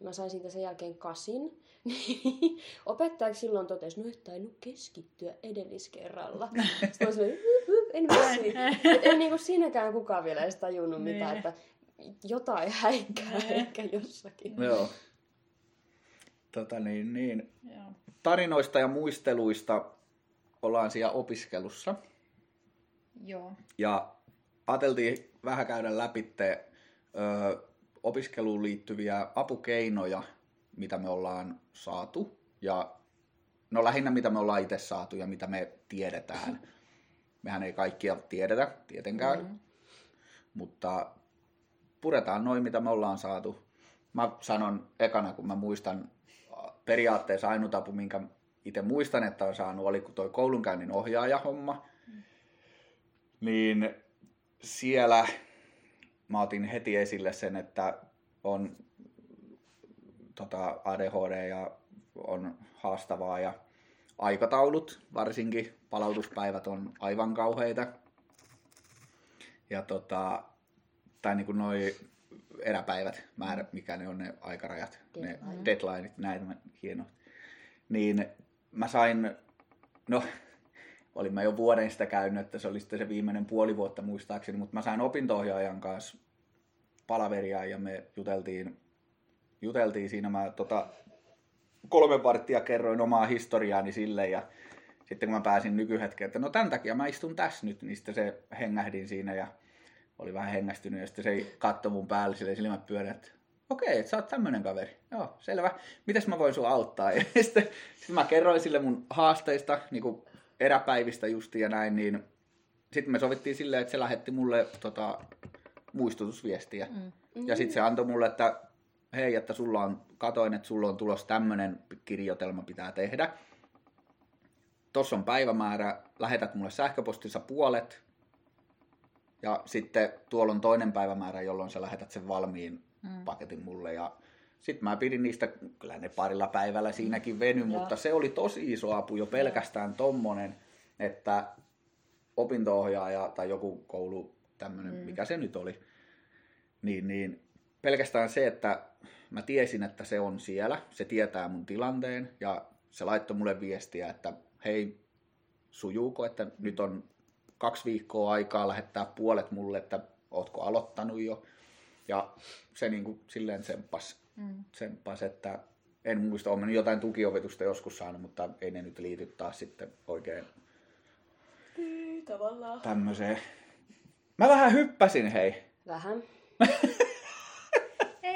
Mä sain siitä sen jälkeen kasin. Niin opettajaksi silloin totesi, no et tainnut keskittyä edelliskerralla. Sitten mä olin en vissi. Et ei niinku siinäkään kukaan vielä edes tajunnut mitään, Nee. että jotain häikkää ehkä jossakin. Joo. Tota niin, niin. Joo. Tarinoista ja muisteluista ollaan siellä opiskelussa. Joo. Ja ajateltiin vähän käydä läpi ö, opiskeluun liittyviä apukeinoja, mitä me ollaan saatu. Ja no lähinnä mitä me ollaan itse saatu ja mitä me tiedetään. Mehän ei kaikkia tiedetä tietenkään, mm-hmm. mutta puretaan noin, mitä me ollaan saatu. Mä sanon ekana, kun mä muistan periaatteessa ainut apu, minkä itse muistan, että on saanut, oli toi koulunkäynnin ohjaajahomma. Niin siellä mä otin heti esille sen, että on tota, ADHD ja on haastavaa ja aikataulut, varsinkin palautuspäivät on aivan kauheita. Ja tota, tai niin kuin noi eräpäivät, määrä, mikä ne on ne aikarajat, ne Deadline. deadlineit, näitä hieno. Niin mä sain, no olin mä jo vuoden sitä käynyt, että se oli sitten se viimeinen puoli vuotta muistaakseni, mutta mä sain opinto-ohjaajan kanssa palaveria ja me juteltiin, juteltiin siinä. Mä tota, kolme varttia kerroin omaa historiaani sille ja sitten kun mä pääsin nykyhetkeen, että no tämän takia mä istun tässä nyt, niin sitten se hengähdin siinä ja oli vähän hengästynyt ja sitten se katsoi mun päälle sille silmät pyörät, että okei, että sä oot tämmönen kaveri. Joo, selvä. Mitäs mä voin sua auttaa? Ja sitten, sitten mä kerroin sille mun haasteista, niin kuin eräpäivistä justi ja näin, niin sitten me sovittiin silleen, että se lähetti mulle tota, muistutusviestiä. Mm. Ja sitten se antoi mulle, että hei, että sulla on, katoin, että sulla on tulos tämmönen kirjoitelma pitää tehdä. Tossa on päivämäärä, lähetät mulle sähköpostissa puolet. Ja sitten tuolla on toinen päivämäärä, jolloin sä lähetät sen valmiin Mm. paketin mulle. Ja sitten mä pidin niistä, kyllä ne parilla päivällä siinäkin veny, Joo. mutta se oli tosi iso apu jo pelkästään tommonen, että opinto-ohjaaja tai joku koulu, tämmönen, Mm. mikä se nyt oli, niin, niin pelkästään se, että mä tiesin, että se on siellä, se tietää mun tilanteen ja se laittoi mulle viestiä, että hei, sujuuko, että nyt on kaksi viikkoa aikaa lähettää puolet mulle, että ootko aloittanut jo. Ja se niin kuin silleen tsemppas, Mm. tsemppas, että en muista, olen jotain tukiopetusta joskus saanut, mutta ei ne nyt liity taas sitten oikein Niin, tavallaan. tämmöiseen. Mä vähän hyppäsin, hei. Vähän.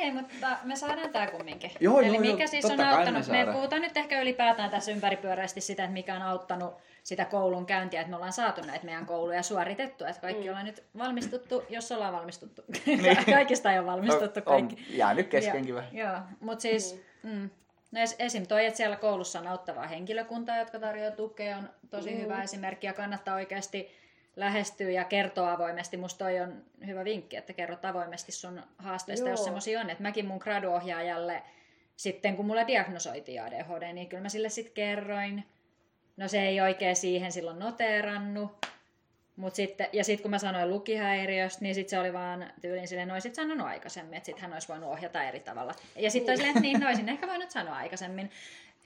Ei, mutta me saadaan tää kumminkin. Joo, Eli joo, mikä joo, siis totta on me auttanut, me, saadaan. puhutaan nyt ehkä ylipäätään tässä ympäripyöräisesti sitä, että mikä on auttanut sitä koulun käyntiä, että me ollaan saatu näitä meidän kouluja suoritettu, että kaikki Mm. ollaan nyt valmistuttu, jos ollaan valmistuttu. Niin. Kaikista ei ole valmistuttu kaikki. On jäänyt keskenkin vähän. Joo, mutta siis mm, no es, esim. toi, että siellä koulussa on auttavaa henkilökuntaa, jotka tarjoaa tukea, on tosi Mm. hyvä esimerkki ja kannattaa oikeasti lähestyy ja kertoo avoimesti. Musta toi on hyvä vinkki, että kerrot avoimesti sun haasteista, Joo. jos semmoisia on. Että mäkin mun graduohjaajalle sitten kun mulle diagnosoitiin ADHD, niin kyllä mä sille sitten kerroin. No se ei oikein siihen silloin noteerannut. Mut sitten, ja sitten kun mä sanoin lukihäiriöstä, niin sitten se oli vaan tyylin silleen, no olisit sanonut aikaisemmin, että sitten hän olisi voinut ohjata eri tavalla. Ja sitten niin. että niin, no olisin ehkä voinut sanoa aikaisemmin.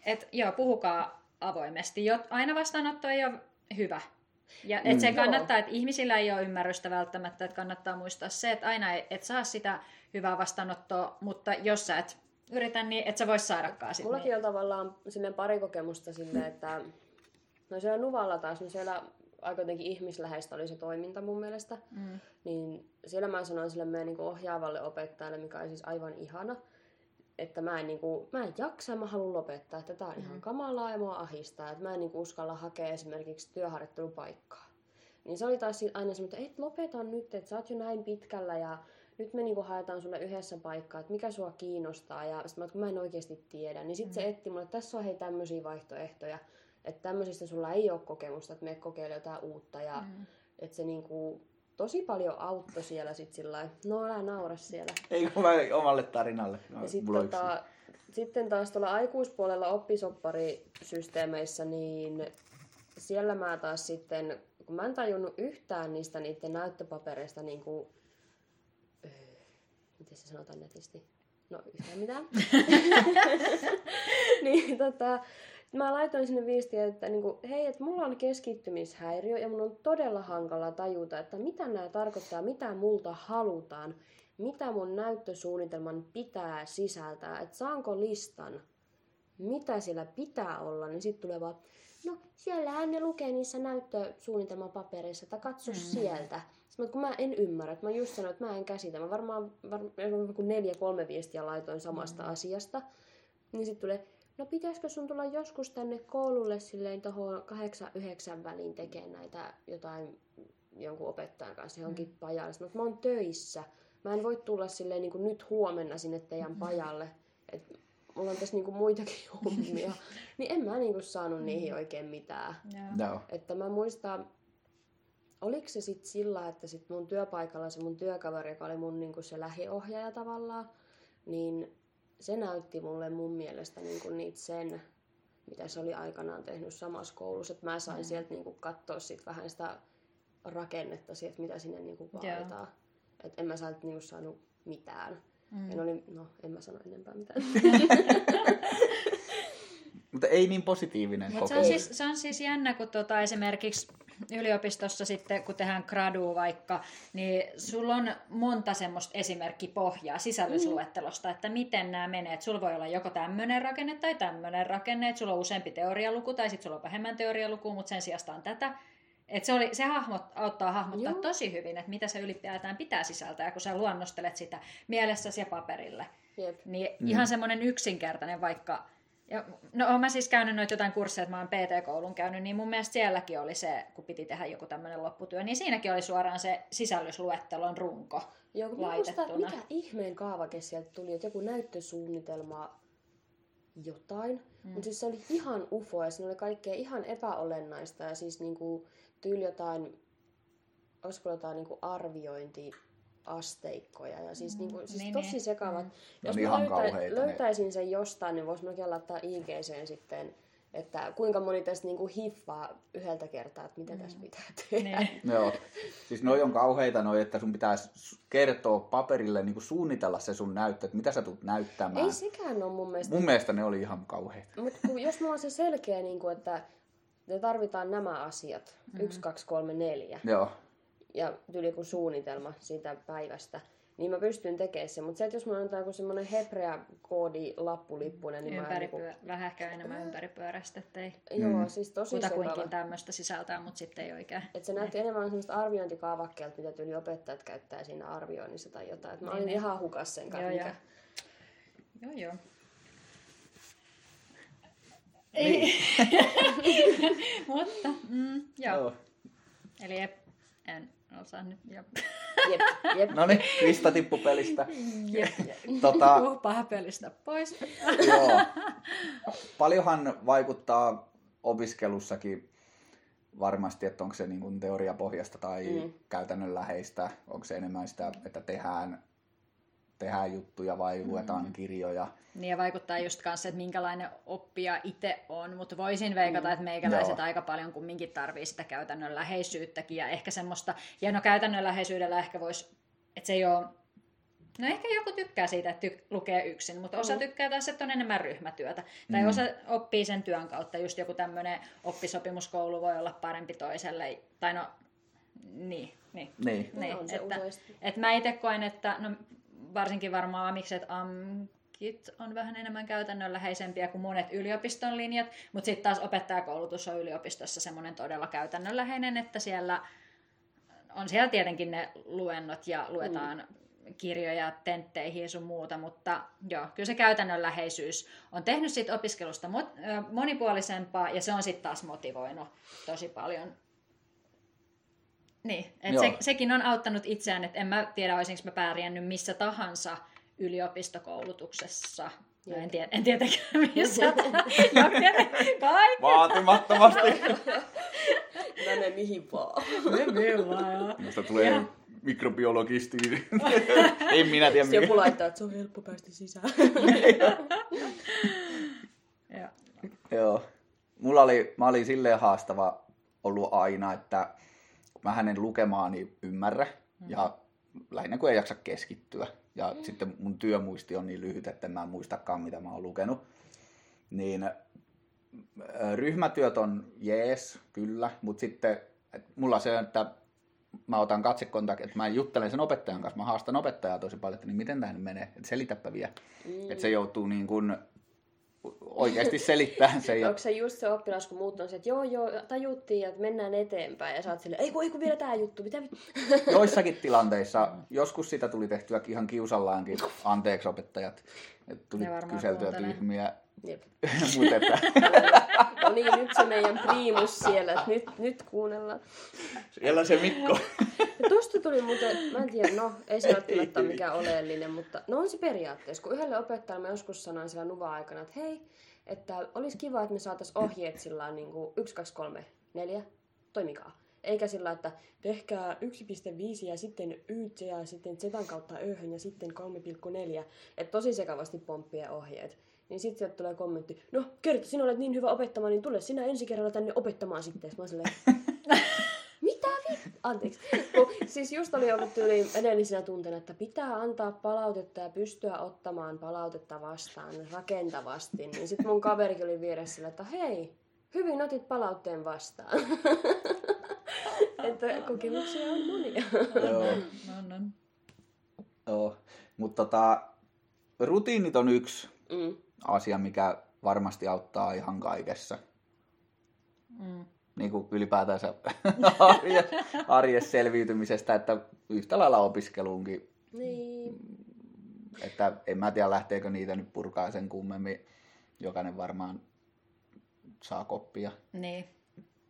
Että joo, puhukaa avoimesti. Jo, aina vastaanotto ei ole hyvä. Ja et se mm, kannattaa, että ihmisillä ei ole ymmärrystä välttämättä, että kannattaa muistaa se, että aina et saa sitä hyvää vastaanottoa, mutta jos sä et yritä, niin et sä vois saadakaan sitä. Mullakin niin. on tavallaan silleen pari kokemusta silleen, että no siellä Nuvalla taas, niin siellä aika jotenkin ihmisläheistä oli se toiminta mun mielestä. Mm. Niin siellä mä sanoin sille meidän niin ohjaavalle opettajalle, mikä on siis aivan ihana, että mä en, niin kuin, mä en jaksa, mä haluan lopettaa, että tää on ihan kamalaa ja mua ahistaa, että mä en niin kuin, uskalla hakea esimerkiksi työharjoittelupaikkaa. Niin se oli taas aina semmoinen, että et lopeta nyt, että sä oot jo näin pitkällä ja nyt me niinku haetaan sulle yhdessä paikkaa, että mikä sua kiinnostaa. Ja sitten mä, kun mä en oikeasti tiedä, niin sitten mm. se etti mulle, että tässä on hei tämmöisiä vaihtoehtoja että tämmöisistä sulla ei ole kokemusta, että me kokeile jotain uutta ja mm. että se niinku tosi paljon auttoi siellä sit sillä no älä naura siellä. Ei kun mä omalle tarinalle. No, ja sit tota, sitten taas tuolla aikuispuolella oppisopparisysteemeissä, niin siellä mä taas sitten, kun mä en tajunnut yhtään niistä niiden näyttöpapereista, niin kuin, öö, miten se sanotaan netisti? No yhtään mitään. niin tota, mä laitoin sinne viestiä, että niinku, hei, että mulla on keskittymishäiriö ja mun on todella hankala tajuta, että mitä nämä tarkoittaa, mitä multa halutaan, mitä mun näyttösuunnitelman pitää sisältää, että saanko listan, mitä siellä pitää olla, niin sitten tulee vaan, no siellähän ne lukee niissä näyttösuunnitelmapapereissa, että katso mm. sieltä. Sitten kun mä en ymmärrä, että mä just sanoin, että mä en käsitä, mä varmaan, varmaan neljä kolme viestiä laitoin samasta mm. asiasta, niin sitten tulee, no pitäisikö sun tulla joskus tänne koululle silleen tuohon 8-9 väliin tekemään näitä jotain jonkun opettajan kanssa johonkin mm. pajalle. Sanoin, että mä oon töissä. Mä en voi tulla silleen niin kuin nyt huomenna sinne teidän mm. pajalle. Et mulla on tässä niin kuin muitakin hommia. niin en mä niin kuin saanut mm. niihin oikein mitään. Yeah. No. Että mä muistan, oliko se sitten sillä, että sit mun työpaikalla se mun työkaveri, joka oli mun niin kuin se lähiohjaaja tavallaan, niin se näytti mulle mun mielestä niin kuin niitä sen, mitä se oli aikanaan tehnyt samassa koulussa. Että mä sain mm. sieltä niin kuin katsoa sit vähän sitä rakennetta siitä, mitä sinne niin kuin vaaditaan. Että en mä sieltä niin kuin saanut mitään. Mm. En oli, no, en mä sano enempää mitään. Mutta ei niin positiivinen Mut se, on siis, se on siis jännä, kun tuota, esimerkiksi yliopistossa sitten, kun tehdään gradua vaikka, niin sulla on monta semmoista esimerkkipohjaa sisällysluettelosta, että miten nämä menee. Että sulla voi olla joko tämmöinen rakenne tai tämmöinen rakenne, että sulla on useampi teorialuku tai sitten sulla on vähemmän teorialuku, mutta sen sijasta on tätä. Et se, oli, se hahmot, auttaa hahmottaa Joo. tosi hyvin, että mitä se ylipäätään pitää sisältää, kun sä luonnostelet sitä mielessäsi ja paperille. Jep. Niin mm. ihan semmoinen yksinkertainen vaikka ja, no olen mä siis käynyt noita jotain kursseja, että mä oon PT-koulun käynyt, niin mun mielestä sielläkin oli se, kun piti tehdä joku tämmöinen lopputyö, niin siinäkin oli suoraan se sisällysluettelon runko Joo, laitettuna. mikä ihmeen kaavake sieltä tuli, että joku näyttösuunnitelma jotain. Mm. Mutta siis se oli ihan ufo ja siinä oli kaikkea ihan epäolennaista ja siis niinku tyyli jotain, olisiko jotain niinku arviointi asteikkoja. Ja siis, mm, niin kuin, siis niin, tosi niin. sekavat. Mm. Jos mä löytä, löytäisin sen jostain, niin vois melkein laittaa IGCen sitten, että kuinka moni tästä niin kuin hiffaa yhdeltä kertaa, että mitä mm. tässä pitää tehdä. Niin. Joo. Siis noi on kauheita noi, että sun pitäisi kertoa paperille, niin kuin suunnitella se sun näyttö, että mitä sä tulet näyttämään. Ei sekään ole mun mielestä. Mun mielestä ne oli ihan kauheita. Mutta jos mulla on se selkeä, niin kuin, että me tarvitaan nämä asiat, mm. yksi, kaksi, kolme, neljä. Joo ja tuli joku suunnitelma siitä päivästä, niin mä pystyn tekemään sen. Mutta se, että jos mä antaa joku semmoinen hebrea-koodi lappulippunen, niin Ympäripyö- mä... Niinku... Vähän ehkä enemmän ympäripyöräistä, ettei... Joo, mm. siis tosi Kutakuinkin tämmöistä sisältää, mutta sitten ei oikein. Et se näytti enemmän semmoista arviointikaavakkeelta, mitä tyyli opettajat käyttää siinä arvioinnissa tai jotain. Et mä niin, olin niin. ihan hukas sen kanssa. Joo, mikä... joo. joo, joo. Niin. mutta, mm, joo. joo. Eli en osaa nyt. Jep. Jep, jep. No niin, Krista tippu pelistä. Jep, jep. Tota, paha pelistä pois. joo. Paljonhan vaikuttaa opiskelussakin varmasti, että onko se niin kuin teoriapohjasta tai mm. käytännönläheistä, onko se enemmän sitä, että tehdään, tehdään juttuja vai luetaan kirjoja. Niin ja vaikuttaa just kanssa, että minkälainen oppija itse on, mutta voisin veikata, Mm. että meikäläiset Joo. aika paljon kumminkin tarvii sitä käytännönläheisyyttäkin ja ehkä semmoista, ja no käytännönläheisyydellä ehkä voisi, että se ei ole, no ehkä joku tykkää siitä, että ty- lukee yksin, mutta osa Mm. tykkää taas, että on enemmän ryhmätyötä. Tai Mm. osa oppii sen työn kautta, just joku tämmöinen oppisopimuskoulu voi olla parempi toiselle, tai no, niin, niin. Niin. No, Niin, on se että- useasti. Et mä itse koen, että no, varsinkin varmaan amikset AMKit on vähän enemmän käytännönläheisempiä kuin monet yliopiston linjat, mutta sitten taas opettajakoulutus on yliopistossa semmoinen todella käytännönläheinen, että siellä on siellä tietenkin ne luennot ja luetaan mm. kirjoja tentteihin ja sun muuta, mutta joo, kyllä se käytännönläheisyys on tehnyt siitä opiskelusta monipuolisempaa ja se on sitten taas motivoinut tosi paljon niin, että Joo. se, sekin on auttanut itseään, että en mä tiedä, olisinko mä pärjännyt missä tahansa yliopistokoulutuksessa. No, en, Jep. tiedä, en tietenkään missä. Kaikki. Vaatimattomasti. Mene mihin vaan. Musta tulee mikrobiologisti. en minä tiedä mikä. Joku laittaa, että se on helppo päästä sisään. Joo. Joo. Mulla oli, mä olin silleen haastava ollut aina, että mä hänen lukemaani ymmärrä ja lähinnä kun ei jaksa keskittyä. Ja mm. sitten mun työmuisti on niin lyhyt, että en mä muistakaan mitä mä oon lukenut. Niin ryhmätyöt on jees, kyllä, mutta sitten mulla se, että mä otan katsekontaktin, että mä juttelen sen opettajan kanssa, mä haastan opettajaa tosi paljon, että niin miten tämä nyt menee, että selitäpä vielä. Mm. Että se joutuu niin kuin oikeasti selittämään sen. Ja... Onko se just se oppilas, kun muut on se, että joo, joo, tajuttiin, että mennään eteenpäin. Ja sä oot silleen, ei kun, ei kun vielä tää juttu, mitä. Joissakin tilanteissa, joskus sitä tuli tehtyä ihan kiusallaankin, anteeksi opettajat, että tuli kyseltyä kuuntelee. tyhmiä, Jep. mutta että No niin, nyt se meidän priimus siellä, että nyt, nyt kuunnellaan. siellä se Mikko. Ja tosta tuli muuten, mä en tiedä, no ei se välttämättä ole mikään oleellinen, mutta no on se periaatteessa. Kun yhdelle opettajalle mä joskus sanoin siellä nuva-aikana, että hei, että olisi kiva, että me saatais ohjeet sillä niin kuin 1, 2, 3, 4, toimikaa. Eikä sillä, että tehkää 1.5 ja sitten YT ja sitten Zetan kautta öhön ja sitten 3.4. Että tosi sekavasti pomppien ohjeet. Niin sitten sieltä tulee kommentti, no Kerttu, sinä olet niin hyvä opettamaan, niin tule sinä ensi kerralla tänne opettamaan sitten. Mä silleen. Anteeksi. Kun, siis just oli ollut tyyli edellisenä tunteina, että pitää antaa palautetta ja pystyä ottamaan palautetta vastaan rakentavasti. Niin sitten mun kaverikin oli vieressä sillä, että hei, hyvin otit palautteen vastaan. että kokemuksia on monia. Joo, On, on. joo. Mutta tota, rutiinit on yksi Mm. asia, mikä varmasti auttaa ihan kaikessa. Mm. Niin kuin ylipäätänsä arjes, arjes selviytymisestä, että yhtä lailla opiskeluunkin Niin. Että en mä tiedä, lähteekö niitä nyt purkaa sen kummemmin. Jokainen varmaan saa koppia, Niin.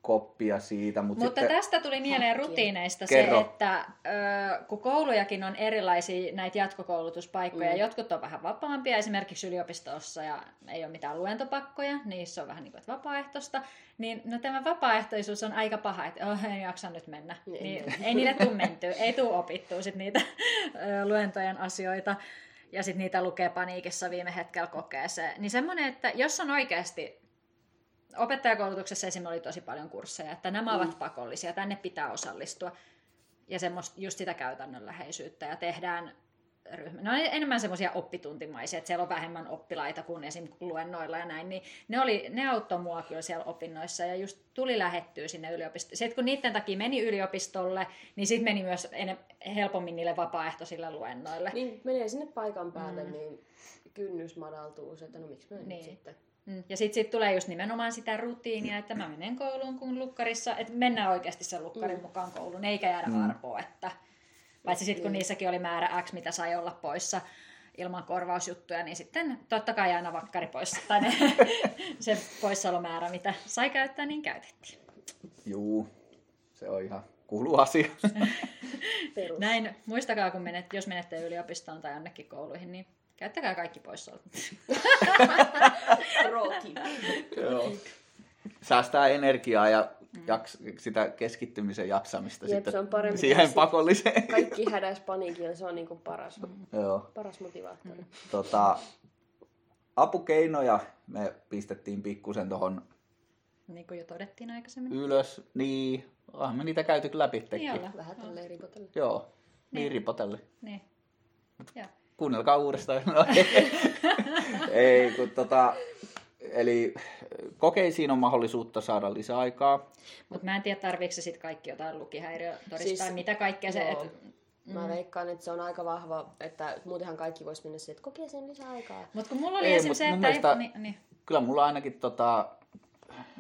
Koppia siitä. Mutta, Mutta sitten, tästä tuli mieleen rutiineista Kerro. se, että ö, kun koulujakin on erilaisia näitä jatkokoulutuspaikkoja, Mm. jotkut on vähän vapaampia, esimerkiksi yliopistossa ja ei ole mitään luentopakkoja, niissä on vähän niin kuin että vapaaehtoista, niin no tämä vapaaehtoisuus on aika paha, että oh, en jaksa nyt mennä. Niin. Niin, ei niille tule mentyä, ei tule opittua sit niitä ö, luentojen asioita ja sitten niitä lukee paniikissa viime hetkellä kokeeseen. Niin semmoinen, että jos on oikeasti opettajakoulutuksessa esimerkiksi oli tosi paljon kursseja, että nämä Mm. ovat pakollisia, tänne pitää osallistua. Ja semmoista, just sitä käytännönläheisyyttä ja tehdään ryhmä. Ne on enemmän semmoisia oppituntimaisia, että siellä on vähemmän oppilaita kuin esim. luennoilla ja näin, niin ne, oli, ne auttoi mua kyllä siellä opinnoissa ja just tuli lähettyä sinne yliopistoon. Sitten kun niiden takia meni yliopistolle, niin sitten meni myös enem- helpommin niille vapaaehtoisille luennoille. niin menee sinne paikan päälle, Mm. niin kynnys madaltuu että no miksi mä Niin. nyt sitten. Mm. Ja sitten sit tulee just nimenomaan sitä rutiinia, että mä menen kouluun kun lukkarissa, että mennään oikeasti sen lukkarin Mm. mukaan kouluun, eikä jäädä Mm. arpoa. Että, paitsi sitten kun Niin. niissäkin oli määrä X, mitä sai olla poissa ilman korvausjuttuja, niin sitten totta kai aina vakkari pois, tai ne, se poissaolomäärä, mitä sai käyttää, niin käytettiin. juu, se on ihan kuulu asia. Näin, muistakaa, kun menet, jos menette yliopistoon tai jonnekin kouluihin, niin käyttäkää kaikki poissaolot. Pro tip. Joo. Säästää energiaa ja Mm. jaks, sitä keskittymisen jaksamista Jep, sitten se on parempi siihen kuin pakolliseen. Kaikki hädäis paniikilla, se on niinku paras, Joo. paras motivaattori. Tota, apukeinoja me pistettiin pikkusen tuohon Niin kuin jo todettiin aikaisemmin. ylös. Niin, ah, me niitä käyty läpi tekin. Joo. Vähän tälleen ripotella. Joo, niin, Niin. ripotelle. Niin. Kuunnelkaa uudestaan. No, ei, ei, kun tota, eli kokeisiin on mahdollisuutta saada lisäaikaa. Mutta mä en tiedä, tarviiko se sitten kaikki jotain lukihäiriötodistaa, Siis- siis, mitä kaikkea se... Et, Mä veikkaan, että se on aika vahva, että muutenhan kaikki vois mennä siihen, että kokee sen lisäaikaa. mutta kun mulla oli Ei, esim. mut se, että... mielestä- Ei, niin, niin. Kyllä mulla ainakin tota,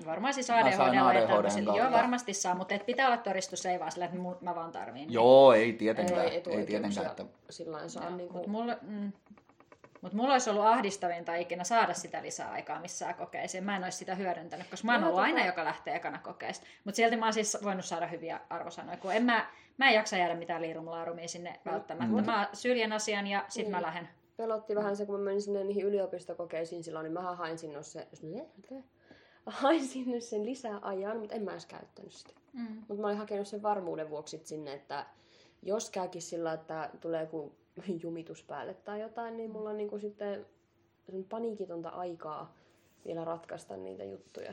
Varmaan siis Mä sain ADHD ja tämmöisillä. Joo, varmasti saa, mutta et pitää olla todistus, ei vaan sillä, että mä vaan tarviin. joo, ei tietenkään, Ei ei, ei tietenkään, että sillä lailla saa Joo, niinku... Mutta mulla, mm, mut mulla olisi ollut ahdistavinta ikinä saada sitä lisäaikaa missään kokeisiin. Mä en olisi sitä hyödyntänyt, koska mä oon No, ollut aina, joka lähtee ekana kokeista. Mutta silti mä oon siis voinut saada hyviä arvosanoja, kun en mä, mä en jaksa jäädä mitään liirumlaarumia sinne välttämättä. Mm. Mä syljän asian ja sit mä Niin. lähden. Pelotti vähän se, kun mä menin sinne niihin yliopistokokeisiin silloin, niin mä hain sinne se... Hain sinne sen lisäajan, mutta en mä edes käyttänyt sitä. Mm. Mutta mä olin hakenut sen varmuuden vuoksi sinne, että jos käykin sillä, että tulee joku jumitus päälle tai jotain, niin mulla on niinku sitten sen paniikitonta aikaa vielä ratkaista niitä juttuja.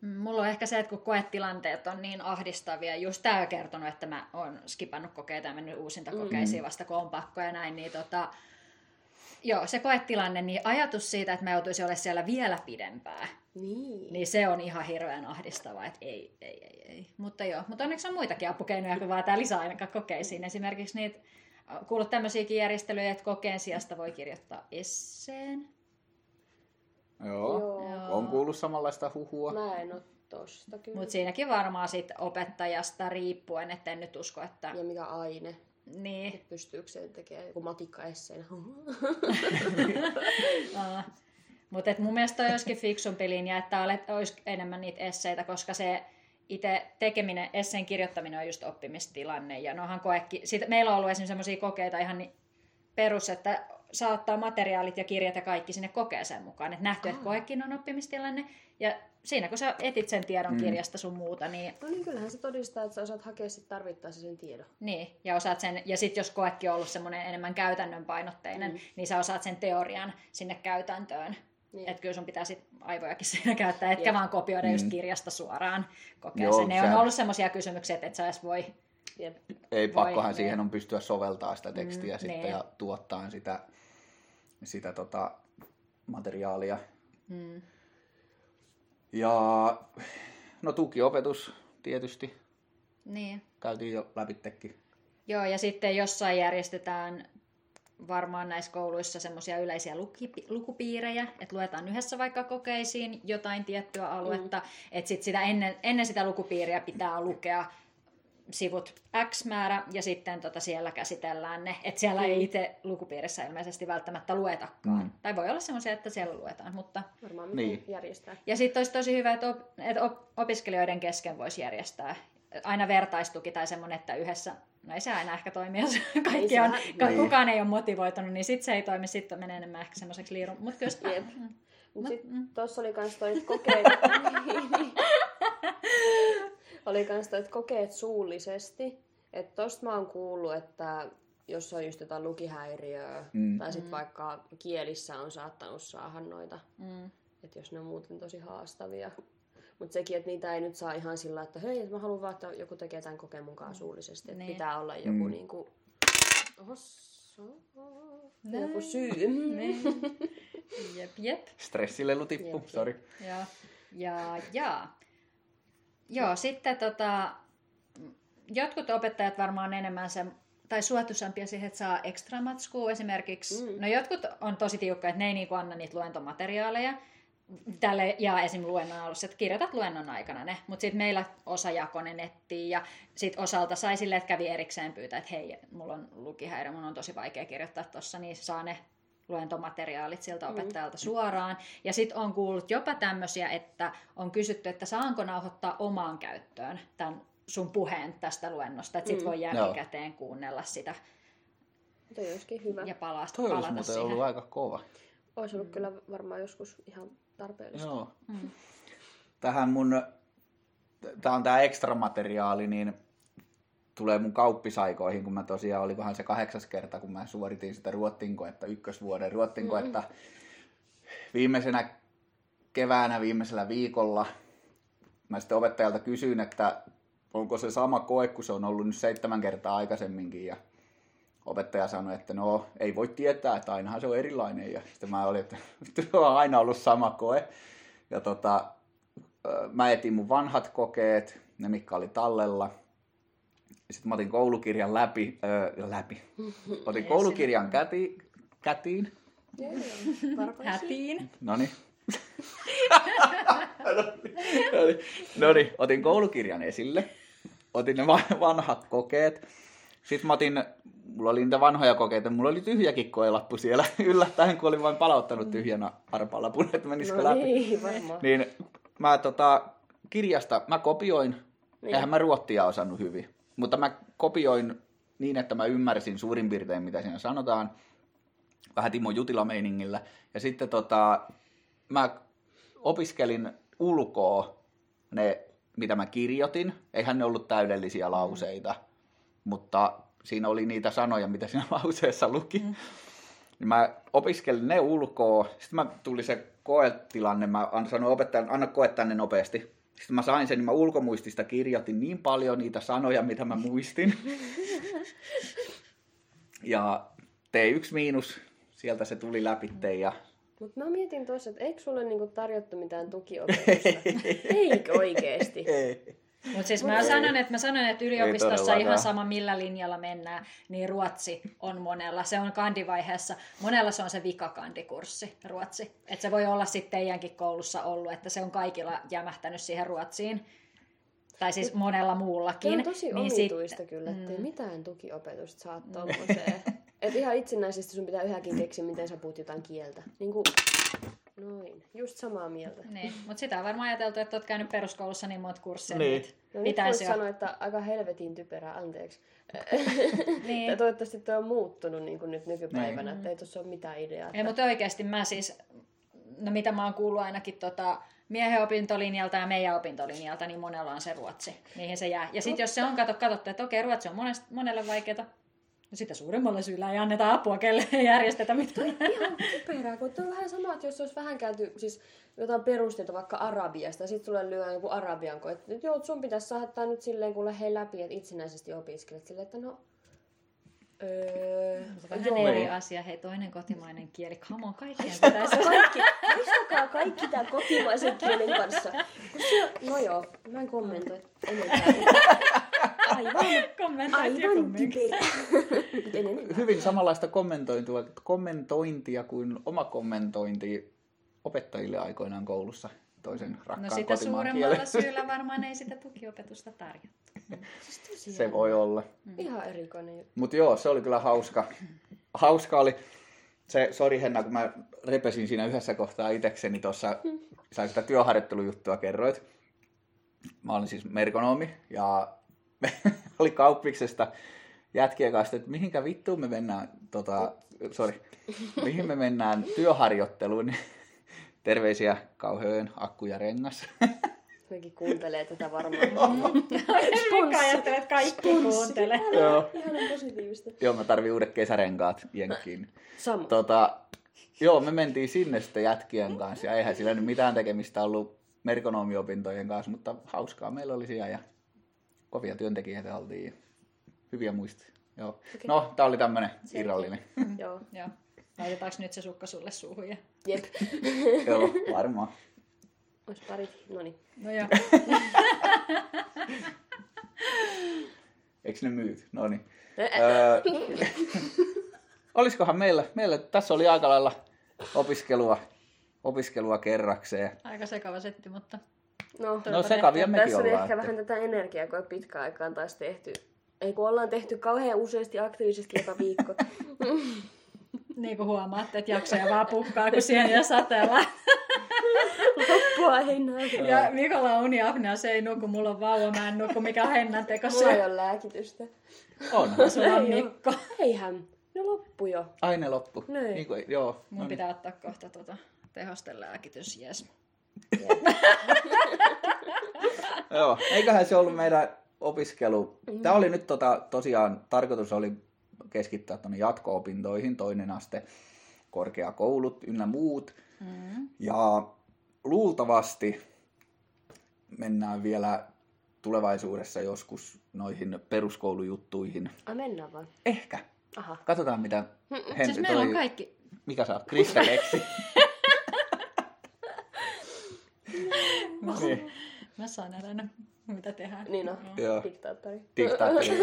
Mm, Mulla on ehkä se, että kun koetilanteet on niin ahdistavia, just tämä on kertonut, että mä oon skipannut kokeita ja mennyt uusinta kokeisiin vasta kun on pakko ja näin, niin tota, joo, se koetilanne, niin ajatus siitä, että mä joutuisin olemaan siellä vielä pidempään, Niin. niin se on ihan hirveän ahdistavaa, että ei, ei, ei, ei. Mutta joo, mutta onneksi on muitakin apukeinoja kuin vaan tämä lisäaika kokeisiin. Esimerkiksi niitä, kuullut tämmöisiäkin järjestelyjä, että kokeen sijasta voi kirjoittaa esseen. joo, Joo. on kuullut samanlaista huhua. Mä en oo tosta kyllä. Mutta siinäkin varmaan sit opettajasta riippuen, että en nyt usko, että Ja mikä aine. niin, Pystyykö se tekemään joku matikka esseenä? Mutta mun mielestä toi olisikin fiksumpi linja, että olet, olisi enemmän niitä esseitä, koska se itse tekeminen, esseen kirjoittaminen on just oppimistilanne. Ja nohan koekki, sit meillä on ollut esimerkiksi sellaisia kokeita ihan niin perus, että saattaa materiaalit ja kirjat ja kaikki sinne kokeeseen mukaan. Että nähty, että Aa. koekin on oppimistilanne. Ja siinä kun sä etit sen tiedon Mm. kirjasta sun muuta, niin no niin, kyllähän se todistaa, että sä osaat hakea sit tarvittaessa sen tiedon. Niin, ja osaat sen, ja sitten jos koekin on ollut semmoinen enemmän käytännön painotteinen, mm. niin sä osaat sen teorian sinne käytäntöön. Niin. Että kyllä sun pitää sit aivojakin siinä käyttää, etkä Jep. vaan kopioida just Mm. kirjasta suoraan kokeeseen. Joo, ne on sehän- ollut semmoisia kysymyksiä, että et sä edes voi. Jep. Ei Voi, pakkohan niin. siihen on pystyä soveltaa sitä tekstiä Mm, sitten niin. ja tuottaa sitä, sitä tota, materiaalia. Mm. Ja no tukiopetus tietysti Niin. käytiin jo läpittekin. Joo, ja sitten jossain järjestetään varmaan näissä kouluissa semmoisia yleisiä luki- lukupiirejä, että luetaan yhdessä vaikka kokeisiin jotain tiettyä aluetta, mm. että sit sitä ennen, ennen sitä lukupiiriä pitää lukea sivut X määrä ja sitten tota siellä käsitellään ne. Että siellä ei itse lukupiirissä ilmeisesti välttämättä luetakaan. Mm. Tai voi olla semmoisia, että siellä luetaan, mutta... Varmaan Niin. niin. järjestää. Ja sitten olisi tosi hyvä, että, op, että op, opiskelijoiden kesken voisi järjestää aina vertaistuki tai semmoinen, että yhdessä, no ei se aina ehkä toimi, jos kaikki on, ka- Niin. kukaan ei ole motivoitunut, niin sitten se ei toimi, sitten menee enemmän ehkä semmoiseksi liirun. Mutta kyllä sitä, mm. Mut Mut, sit mm. tossa oli kans toi kokeet... Niin. oli kans toi, että kokeet suullisesti. Että tosta mä oon kuullut, että jos on just jotain lukihäiriöä, Mm. tai sit vaikka kielissä on saattanut saada noita, Mm. että jos ne on muuten tosi haastavia. Mutta sekin, että niitä ei nyt saa ihan sillä, että hei, mä haluan vaan, että joku tekee tämän kokeen mukaan suullisesti. Että Niin. pitää olla joku Mm. niinku... Ohossa, Näin. joku syy. Niin. Jep, jep. Stressilelu tippu, sori. Ja, ja, ja. Joo, sitten tota, jotkut opettajat varmaan enemmän se, tai suotuisampia siihen, että saa ekstra matskua esimerkiksi. Mm. Mm. No jotkut on tosi tiukkoja, että ne ei niinku anna niitä luentomateriaaleja. Tälle ja esim. luennon alussa, että kirjoitat luennon aikana ne, mutta sitten meillä osa jakoi ne nettiin ja sitten osalta sai silleen, että kävi erikseen pyytää, että hei, mulla on lukihäiriö, mun on tosi vaikea kirjoittaa tuossa, niin saa ne luentomateriaalit siltä opettajalta suoraan. Ja sitten on kuullut jopa tämmöisiä, että on kysytty, että saanko nauhoittaa omaan käyttöön tämän sun puheen tästä luennosta, että sit Mm. voi jälkikäteen kuunnella sitä Toi olisikin hyvä. ja palata, Toi olisi palata muuten siihen. ollut aika kova. Olisi ollut kyllä varmaan joskus ihan tarpeellista. Joo. Mm. Tähän mun tämä on tämä ekstra materiaali, niin tulee mun kauppisaikoihin, kun mä tosiaan, olikohan se kahdeksas kerta, kun mä suoritin sitä ruottinkoetta, ykkösvuoden ruottinkoetta. Mm. Viimeisenä keväänä, viimeisellä viikolla, mä sitten opettajalta kysyin, että onko se sama koe, kun se on ollut nyt seitsemän kertaa aikaisemminkin. Ja opettaja sanoi, että no ei voi tietää, että ainahan se on erilainen. Ja sitten mä olin, että se on aina ollut sama koe. Ja tota, mä etin mun vanhat kokeet, ne mitkä oli tallella. Sitten mä otin koulukirjan läpi, öö, läpi. Otin koulukirjan käti, kätiin. Hätiin. No niin. no niin, otin koulukirjan esille. Otin ne vanhat kokeet. Sitten mä otin, mulla oli niitä vanhoja kokeita, mulla oli tyhjäkin koelappu siellä yllättäen, kun olin vain palauttanut tyhjänä arpalapun, että menisikö No läpi. niin, varmaan. Niin mä tota, kirjasta, mä kopioin, Niin. eihän mä ruottia osannut hyvin, mutta mä kopioin niin, että mä ymmärsin suurin piirtein, mitä siinä sanotaan, vähän Timo Jutila meiningillä. Ja sitten tota, mä opiskelin ulkoa ne, mitä mä kirjoitin. Eihän ne ollut täydellisiä lauseita, mutta siinä oli niitä sanoja, mitä siinä lauseessa luki. Mm. Niin mä opiskelin ne ulkoa. Sitten mä tuli se koetilanne. Mä an- sanoin opettajalle, anna koe tänne nopeasti. Sitten mä sain sen, niin mä ulkomuistista kirjoitin niin paljon niitä sanoja, mitä mä muistin. ja T1 miinus, sieltä se tuli läpi ja Mutta mä mietin tuossa, että eikö sulle niinku tarjottu mitään tukiopetusta? Eikö oikeesti? ei. Mutta siis mä sanon, että, mä sanon, että yliopistossa ihan sama millä linjalla mennään, niin ruotsi on monella. Se on kandivaiheessa. Monella se on se vikakandikurssi, ruotsi. Että se voi olla sitten teidänkin koulussa ollut, että se on kaikilla jämähtänyt siihen ruotsiin. Tai siis monella Se muullakin. on tosi niin omituista sit- kyllä, ettei mm. mitään tukiopetusta saa tommoseen. Et ihan itsenäisesti sun pitää yhäkin keksiä, miten sä puhut jotain kieltä. Niin kuin, noin, just samaa mieltä. Niin, mutta sitä on varmaan ajateltu, että oot käynyt peruskoulussa niin monta kursseja. Niin. Niin. No nyt voisi jo. sanoa, että aika helvetin typerää, anteeksi. Niin. Ja toivottavasti tuo on muuttunut niin kuin nyt nykypäivänä, että ei tuossa ole mitään ideaa. Ei, Että... mutta oikeasti mä siis, no mitä mä oon kuullut ainakin tota, miehen opintolinjalta ja meidän opintolinjalta, niin monella on se ruotsi. Niihin se jää. Ja sitten jos se on kato, katsottu, että okei, ruotsi on monesta, monelle vaikeaa, no sitä suuremmalla syyllä ei anneta apua, kelle ei järjestetä mitään. Ihan typerää, kun on vähän sama, että jos olisi vähän käyty siis jotain perusteita vaikka arabiasta, ja sitten sulle lyö joku arabian koe, että nyt joo, sun pitäisi saada tää nyt silleen kuule hei läpi, että itsenäisesti opiskelet silleen, että no... Öö, Vähän joo. eri asia. Hei, toinen kotimainen kieli. Come on, kaikkien pitäisi Kaikki, muistakaa kaikki tämän kotimaisen kielen kanssa. Kun se, no joo, mä en kommentoi enempää. Aivan, aivan. Hyvin samanlaista kommentointia, kommentointia kuin oma kommentointi opettajille aikoinaan koulussa toisen rakkaan No sitä suuremmalla kielen. syyllä varmaan ei sitä tukiopetusta tarjota. Siis tosi Se voi olla. Ihan erikoinen juttu. Mutta joo, se oli kyllä hauska. Hauska oli se, sori Henna, kun mä repesin siinä yhdessä kohtaa itekseni tuossa, sä sitä työharjoittelujuttua kerroit. Mä olin siis merkonomi ja me oli kauppiksesta jätkien kanssa, että mihinkä vittuun me mennään, tota, sorry, mihin me mennään työharjoitteluun. niin Terveisiä kauhean akku ja rengas. Mekin kuuntelee tätä varmaan. Mika ajattelee, että kaikki kuuntelee. joo. Ihan positiivista. joo, mä tarvin uudet kesärenkaat jenkkiin. Sama. Tota, joo, me mentiin sinne sitten jätkien kanssa ja eihän sillä nyt mitään tekemistä ollut merkonomiopintojen kanssa, mutta hauskaa meillä oli siellä ja kovia työntekijöitä oltiin ja hyviä muistoja. Joo. Okay. No, tää oli tämmönen irrallinen. Joo. Joo. Laitetaanko nyt se sukka sulle suuhun? Ja... Jep. Joo, varmaan. Ois parit. Noniin. No joo. Eikö ne myyt? No niin. Öö, olisikohan meillä, meillä, tässä oli aika lailla opiskelua, opiskelua kerrakseen. Aika sekava setti, mutta No, No sekavia mekin tässä oli ollaan. ehkä että- vähän tätä energiaa, kun pitkään aikaan taas tehty. Ei kun ollaan tehty kauhean useasti aktiivisesti joka viikko. niin kuin huomaatte, että jaksoja vaan pukkaa, kun siihen ja sateella. Loppua ei näy. Ja Mikolla on uniapnea, se ei nuku, mulla on vauva, mä en nuku, mikä on hennan teko Mulla ei se. ole lääkitystä. On. Sulla on. Mikko. Eihän. No loppu jo. Aine loppu. Niin. Niin kuin, joo. Mun no niin. pitää ottaa kohta tota tehostelääkitys, jes. Joo, eiköhän se ollut meidän opiskelu. Tämä oli nyt tota, tosiaan, tarkoitus oli keskittää tuonne jatko-opintoihin, toinen aste, korkeakoulut ynnä muut. Mm. Ja luultavasti mennään vielä tulevaisuudessa joskus noihin peruskoulujuttuihin. Ai mennään vaan. Ehkä. Aha. Katsotaan mitä Henri Siis meillä on toi- kaikki... Mikä sä oot? Krista Leksi. niin, Mä saan aina, mitä tehdään. Niin on. Joo. Diktaattori. diktaattori.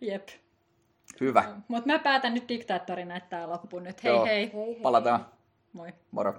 Jep. Hyvä. Mutta mä päätän nyt diktaattorina, että tää loppuu nyt. Hei Joo. hei. Hei hei. Palataan. Moi. Moro.